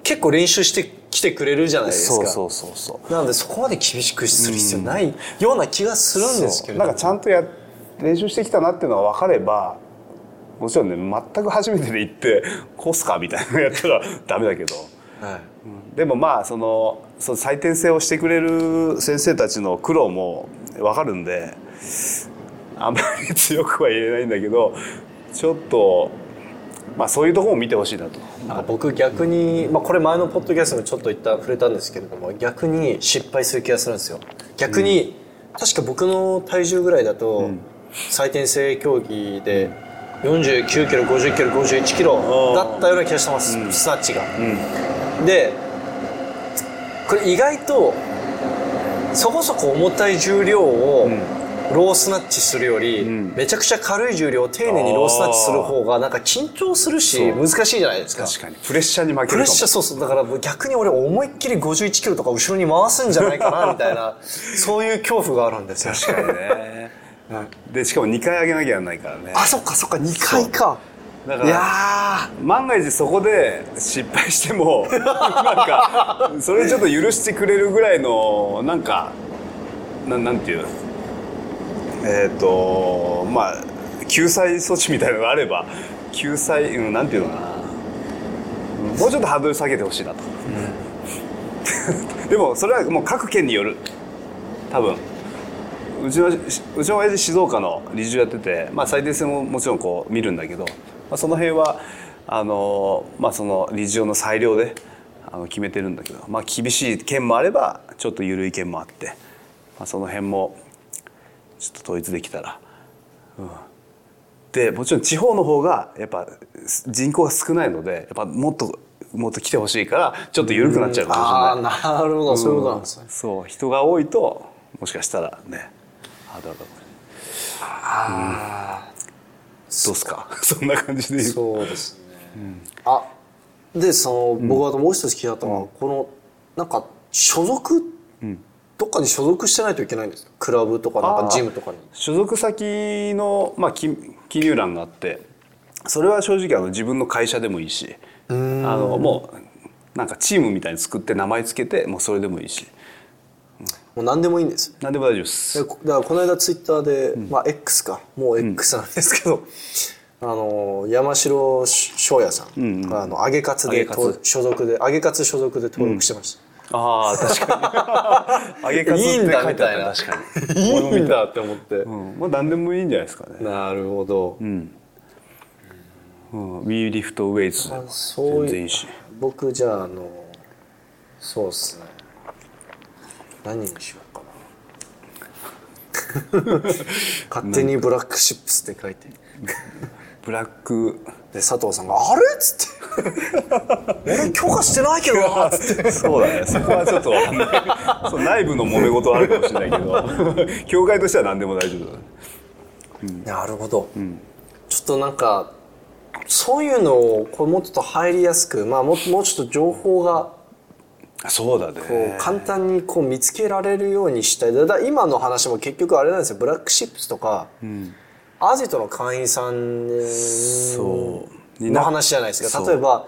結構練習してきてくれるじゃないですか。そうそうそうそう。なのでそこまで厳しくする必要ないような気がするんですけれどなんかちゃんとや練習してきたなっていうのが分かればもちろんね全く初めてで行ってコースかみたいなのやったらダメだけど。はい。でもまあそのその採点制をしてくれる先生たちの苦労も分かるんであんまり強くは言えないんだけどちょっとまあそういうところも見てほしいなと。なんか僕逆に、まあ、これ前のポッドキャストでもちょっと言った触れたんですけれども逆に失敗する気がするんですよ。逆に、確か僕の体重ぐらいだと、採点制競技で49キロ50キロ51キロだったような気がしてます、スナッチが、でこれ意外とそこそこ重たい重量をロースナッチするより、めちゃくちゃ軽い重量を丁寧にロースナッチする方がなんか緊張するし難しいじゃないですか。確かに。プレッシャーに負けるプレッシャーそうそう。だから逆に俺思いっきり51キロとか後ろに回すんじゃないかなみたいな そういう恐怖があるんですよ。確かにね。でしかも2回上げなきゃいけないからね。あそっかそっか。2回か。だかいやら万が一そこで失敗しても なんかそれちょっと許してくれるぐらいのなんかななんていうえっ、とまあ救済措置みたいなのがあれば救済、うん、なんていうのかな、うんもうちょっとハードル下げてほしいなと、でもそれはもう各県による。多分。うちのうちの親父静岡の理事長やってて、まあ、最低戦ももちろんこう見るんだけど、まあ、その辺はあの、まあ、その理事長の裁量であの決めてるんだけど、まあ、厳しい県もあればちょっと緩い県もあって、まあ、その辺もちょっと統一できたら。うん。でもちろん地方の方がやっぱ人口が少ないのでやっぱもっともっと来てほしいからちょっと緩くなっちゃうかああもしれない。なるほど、そういうことなんですね。そう。人が多いともしかしたらねハードルがあどうっすか？そんな感じでそうですね、あでその僕はもう一つ気になったのは、このなんか所属、どっかに所属してないといけないんですか？クラブとかなんかジムとかに。所属先の、まあ、記記入欄があってそれは正直あの自分の会社でもいいしあのもうなんかチームみたいに作って名前つけてもうそれでもいいし。もう何でもいいんです。何でも大丈夫です。だからこの間ツイッターで、まあ X か。もう X なんですけど、あの山城翔也さんが、あの揚げカツで所属で揚げカツ所属で登録してました、ああ確かに。揚げカツっていいんだ書いてあった。みたいな。確かに。いいんだって思って、うん、まあ何でもいいんじゃないですかね。なるほど、うん。うん、We Lift Weights でもそういう全然いいし。僕じゃああのそうっすね。何にしようかな。勝手にブラックシップスって書いて ブラックで佐藤さんが「あれ?」っつって「俺許可してないけどな」っつってそうだね。そこはちょっと。そう内部の揉め事はあるかもしれないけど、協会としては何でも大丈夫だね。なるほど、ちょっとなんかそういうのをこうもうちょっと入りやすくまあもうもうちょっと情報がそうだね。こう簡単にこう見つけられるようにしたいだ今の話も結局あれなんですよブラックシップスとか、アジトの会員さんそう。にのな話じゃないですかそう。例えば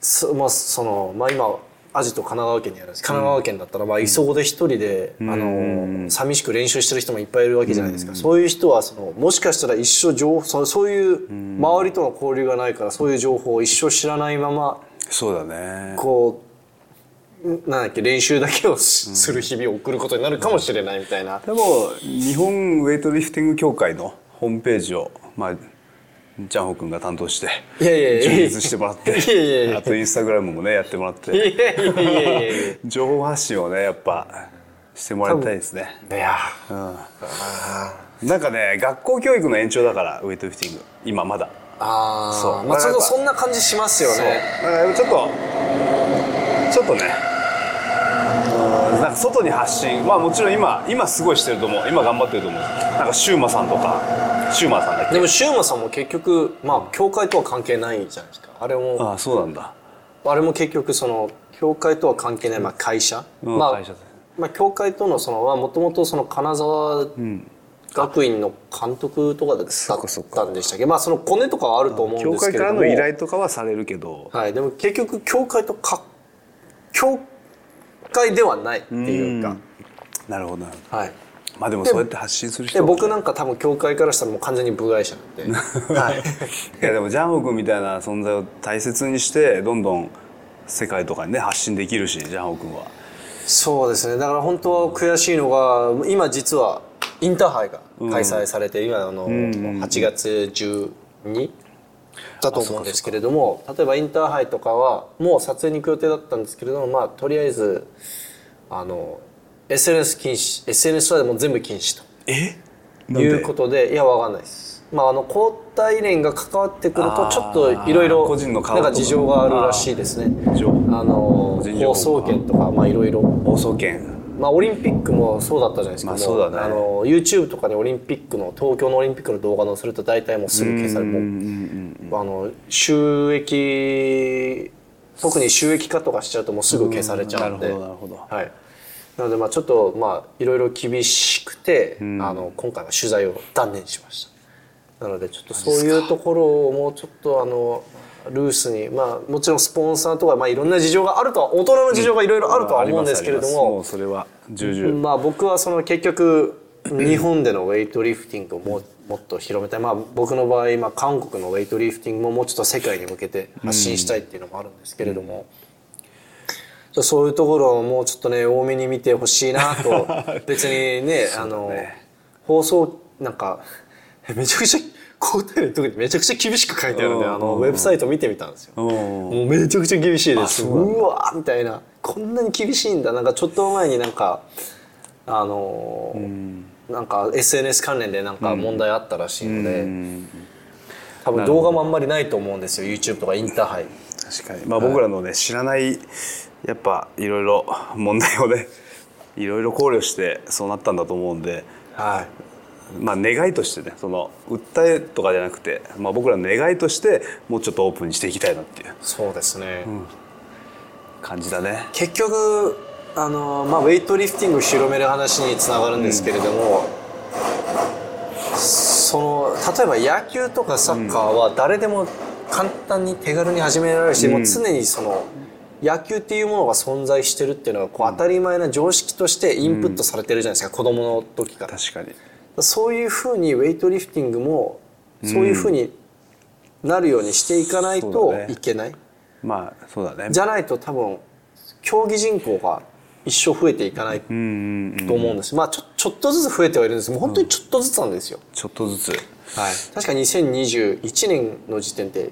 そ,、まあそのまあ、今アジト神奈川県にあるんです。神奈川県だったらまあ磯子で一人で、あの寂しく練習してる人もいっぱいいるわけじゃないですか、そういう人はそのもしかしたら一生情報そそういう周りとの交流がないからそういう情報を一生知らないままそうだね。こうなんだっけ練習だけをしする日々を送ることになるかもしれないみたいな、でも日本ウェイトリフティング協会のホームページをまあジャンホ君が担当していやいやいや充実してもらってあとインスタグラムもねやってもらっいて情報発信をねやっぱしてもらいたいですね。やいやなんかね学校教育の延長だからウェイトリフティング。今まだ。ああそう。まあそんな感じしますよね。ちょっとちょっとねか外に発信まあもちろん今今すごいしてると思う。今頑張ってると思う。なんかシューマさんとかシューマーさんだっけ？でもシューマさんも結局まあ教会とは関係ないじゃないですか。あれもああそうなんだ。あれも結局その教会とは関係ない、まあ、会社、まあうん会社ですまあ、教会とのそのはもともとその金沢学院の監督とかだったんでしたっけ？まあそのコネとかはあると思うん教ですけれども。会からの依頼とかはされるけど。はい、でも結局教会とか教会ではないっていうか、なるほどなるほど。はい、まあでもそうやって発信する人僕なんか多分教会からしたらもう完全に部外者なんで、はい、いやでもジャンホ君みたいな存在を大切にしてどんどん世界とかにね発信できるしジャンホ君は。そうですね。だから本当は悔しいのが今実はインターハイが開催されて、今あの、8月12だと思うんですけれども例えばインターハイとかはもう撮影に行く予定だったんですけれどもまあとりあえずあの SNS 禁止 SNS はもう全部禁止と。え？いうことでいやわかんないです。まああの交代連が関わってくるとちょっといろいろ個人のなんか事情があるらしいですね。情。あの放送権とかまあいろいろ。放送権まあオリンピックもそうだったじゃないですか、まあそうだね。もあの YouTube とかにオリンピックの東京のオリンピックの動画載せると大体もうすぐ消されるもうあの収益特に収益化とかしちゃうともうすぐ消されちゃうんで。なるほどなるほど。はい、なのでまあちょっとまあいろいろ厳しくて、あの今回は取材を断念しました。なのでちょっとそういうところをもうちょっとあのルースにまあもちろんスポンサーとかまあいろんな事情があるとは大人の事情がいろいろあるとは思うんですけれどももうそれは重々。まあ僕はその結局日本でのウェイトリフティングをもうもっと広めたい。まあ僕の場合、まあ、韓国のウェイトリフティングももうちょっと世界に向けて発信したいっていうのもあるんですけれども、そういうところをもうちょっとね多めに見てほしいなと。別にねあの 放送なんかめちゃくちゃ答える時にめちゃくちゃ厳しく書いてあるんであのウェブサイト見てみたんですよ。もうめちゃくちゃ厳しいです。う。わーみたいな。こんなに厳しいんだ。なんかちょっと前になんかあのーなんか SNS 関連でなんか問題あったらしいので、多分動画もあんまりないと思うんですよ。YouTube とかインターハイ。確かに。まあ僕らのね知らないやっぱいろいろ問題をねいろいろ考慮してそうなったんだと思うんで。はいまあ願いとしてねその訴えとかじゃなくて、まあ、僕らの願いとしてもうちょっとオープンにしていきたいなっていう。そうですね、感じだね。結局あの、まあ、ウェイトリフティングを広める話につながるんですけれども、その例えば野球とかサッカーは誰でも簡単に手軽に始められるし、もう常にその野球っていうものが存在してるっていうのがこう当たり前な常識としてインプットされてるじゃないですか、子供の時から。確かにそういうふうにウェイトリフティングもそういうふうになるようにしていかないといけない。まあそうだね。じゃないと多分競技人口が一生増えていかないとうんうんうん。思うんです、まあちょちょっとずつ増えてはいるんです。もう本当にちょっとずつなんですよ、ちょっとずつ。はい、確か2021年の時点で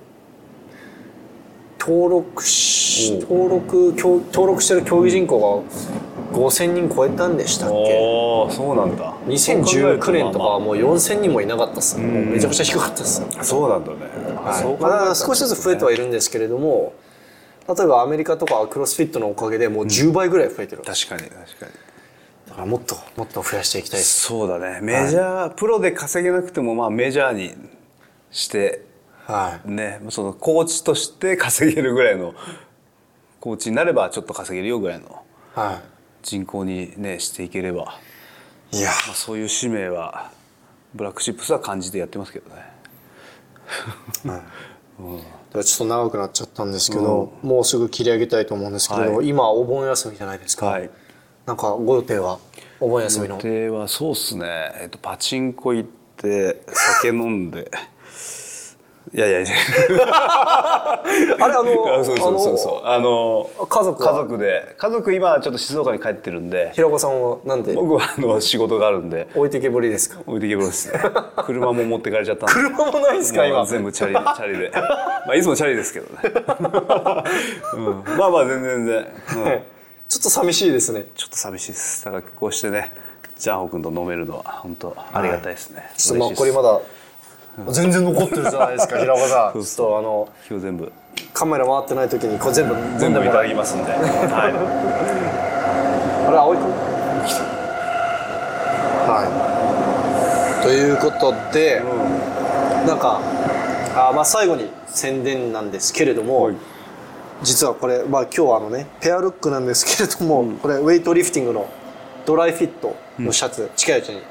登録し登録競登録してる競技人口が5000人超えたんでしたっけ？おおそうなんだ。2019年とかはまもう4000人もいなかったっす。もうめちゃくちゃ低かったっす、あそうなんだね、そう考えたらまあだから少しずつ増えてはいるんですけれども例えばアメリカとかはクロスフィットのおかげでもう10倍ぐらい増えてる、確かに確かに。だからもっともっと増やしていきたいです。そうだね。メジャー、プロで稼げなくてもまあメジャーにしてはい。ねそのコーチとして稼げるぐらいのコーチになればちょっと稼げるよぐらいのは人口にねしていければ、いいや。まあ、そういう使命はブラックシップスは感じてやってますけどね。ちょっと長くなっちゃったんですけど、もうすぐ切り上げたいと思うんですけど、は今お盆休みじゃないですか、はい。なんかご予定はお盆休みの予定はそうっすね、えっと、パチンコ行って酒飲んでいやいやいや。あれあの あそうそうそうそう。あの家族は？家族で。家族今ちょっと静岡に帰ってるんで。平子さんはなんで？僕はあの仕事があるんで。置いてけぼりですか？置いてけぼりですね。車も持ってかれちゃった車もないですかまあ今全部チャリチャリで。まあいつもチャリですけどね、うん、まあまあ全然全然、うん、ちょっと寂しいですね。ちょっと寂しいです。だからこうしてねジャンホ君と飲めるのは本当ありがたいですね、ちょっと嬉しいです。残りまだ全然残ってるじゃないですか 平子さん。ちょっとあの今日全部。カメラ回ってない時にこれ全部飲全部い。ただきますんで、は あれ葵君？はい。ということで、なんかあまあ最後に宣伝なんですけれども、はい。実はこれ、まあ、今日はあのねペアルックなんですけれども、これウェイトリフティングのドライフィットのシャツ、近いうちに、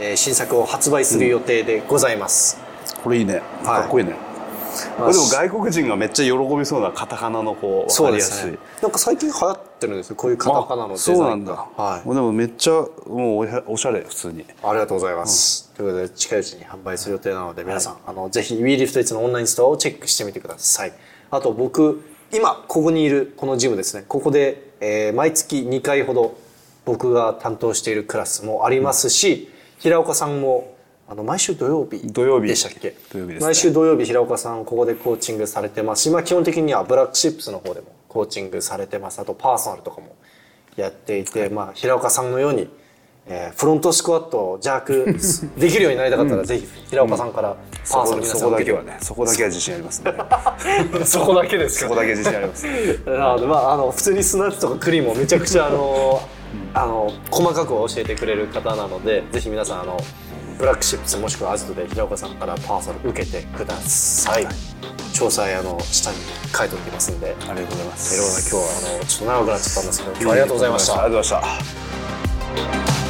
えー新作を発売する予定でございます、い、これいいね。かっこいいね、まあでも外国人がめっちゃ喜びそうなカタカナのこうそう分かりやすい。ですね。なんか最近流行ってるんですよこういうカタカナのデザインが。そうなんだ、はい。でもめっちゃもうおしゃれ普通に。ありがとうございます。ということで、近いうちに販売する予定なので、皆さん、あの、ぜひ、WeLiftIts のオンラインストアをチェックしてみてください。あと、僕、今、ここにいる、このジムですね。ここで、えー毎月2回ほど、僕が担当しているクラスもありますし、平岡さんも、あの、毎週土曜日土曜日。でしたっけ？土曜日ね。毎週土曜日、平岡さん、ここでコーチングされてます。し、まあ、基本的にはブラックシップスの方でもコーチングされてます。あと、パーソナルとかもやっていて、まあ、平岡さんのように、えーフロントスクワットを邪悪 できるようになりたかったら、ぜひ平岡さんからパーソナル皆そこだけはねそこだけは自信ありますね。そこだけですそこだけ自信あります。なので、まあ、あの普通にスナッチとかクリームをめちゃくちゃあの、あの細かく教えてくれる方なのでぜひ皆さんあのブラックシップスもしくはアジトで平岡さんからパーソナル受けてください、詳細あの下に書いておきますんで。ありがとうございまいろんなす今日はあのちょっと長くなっちゃったんですけど今日はありがとうございました。ありがとうございました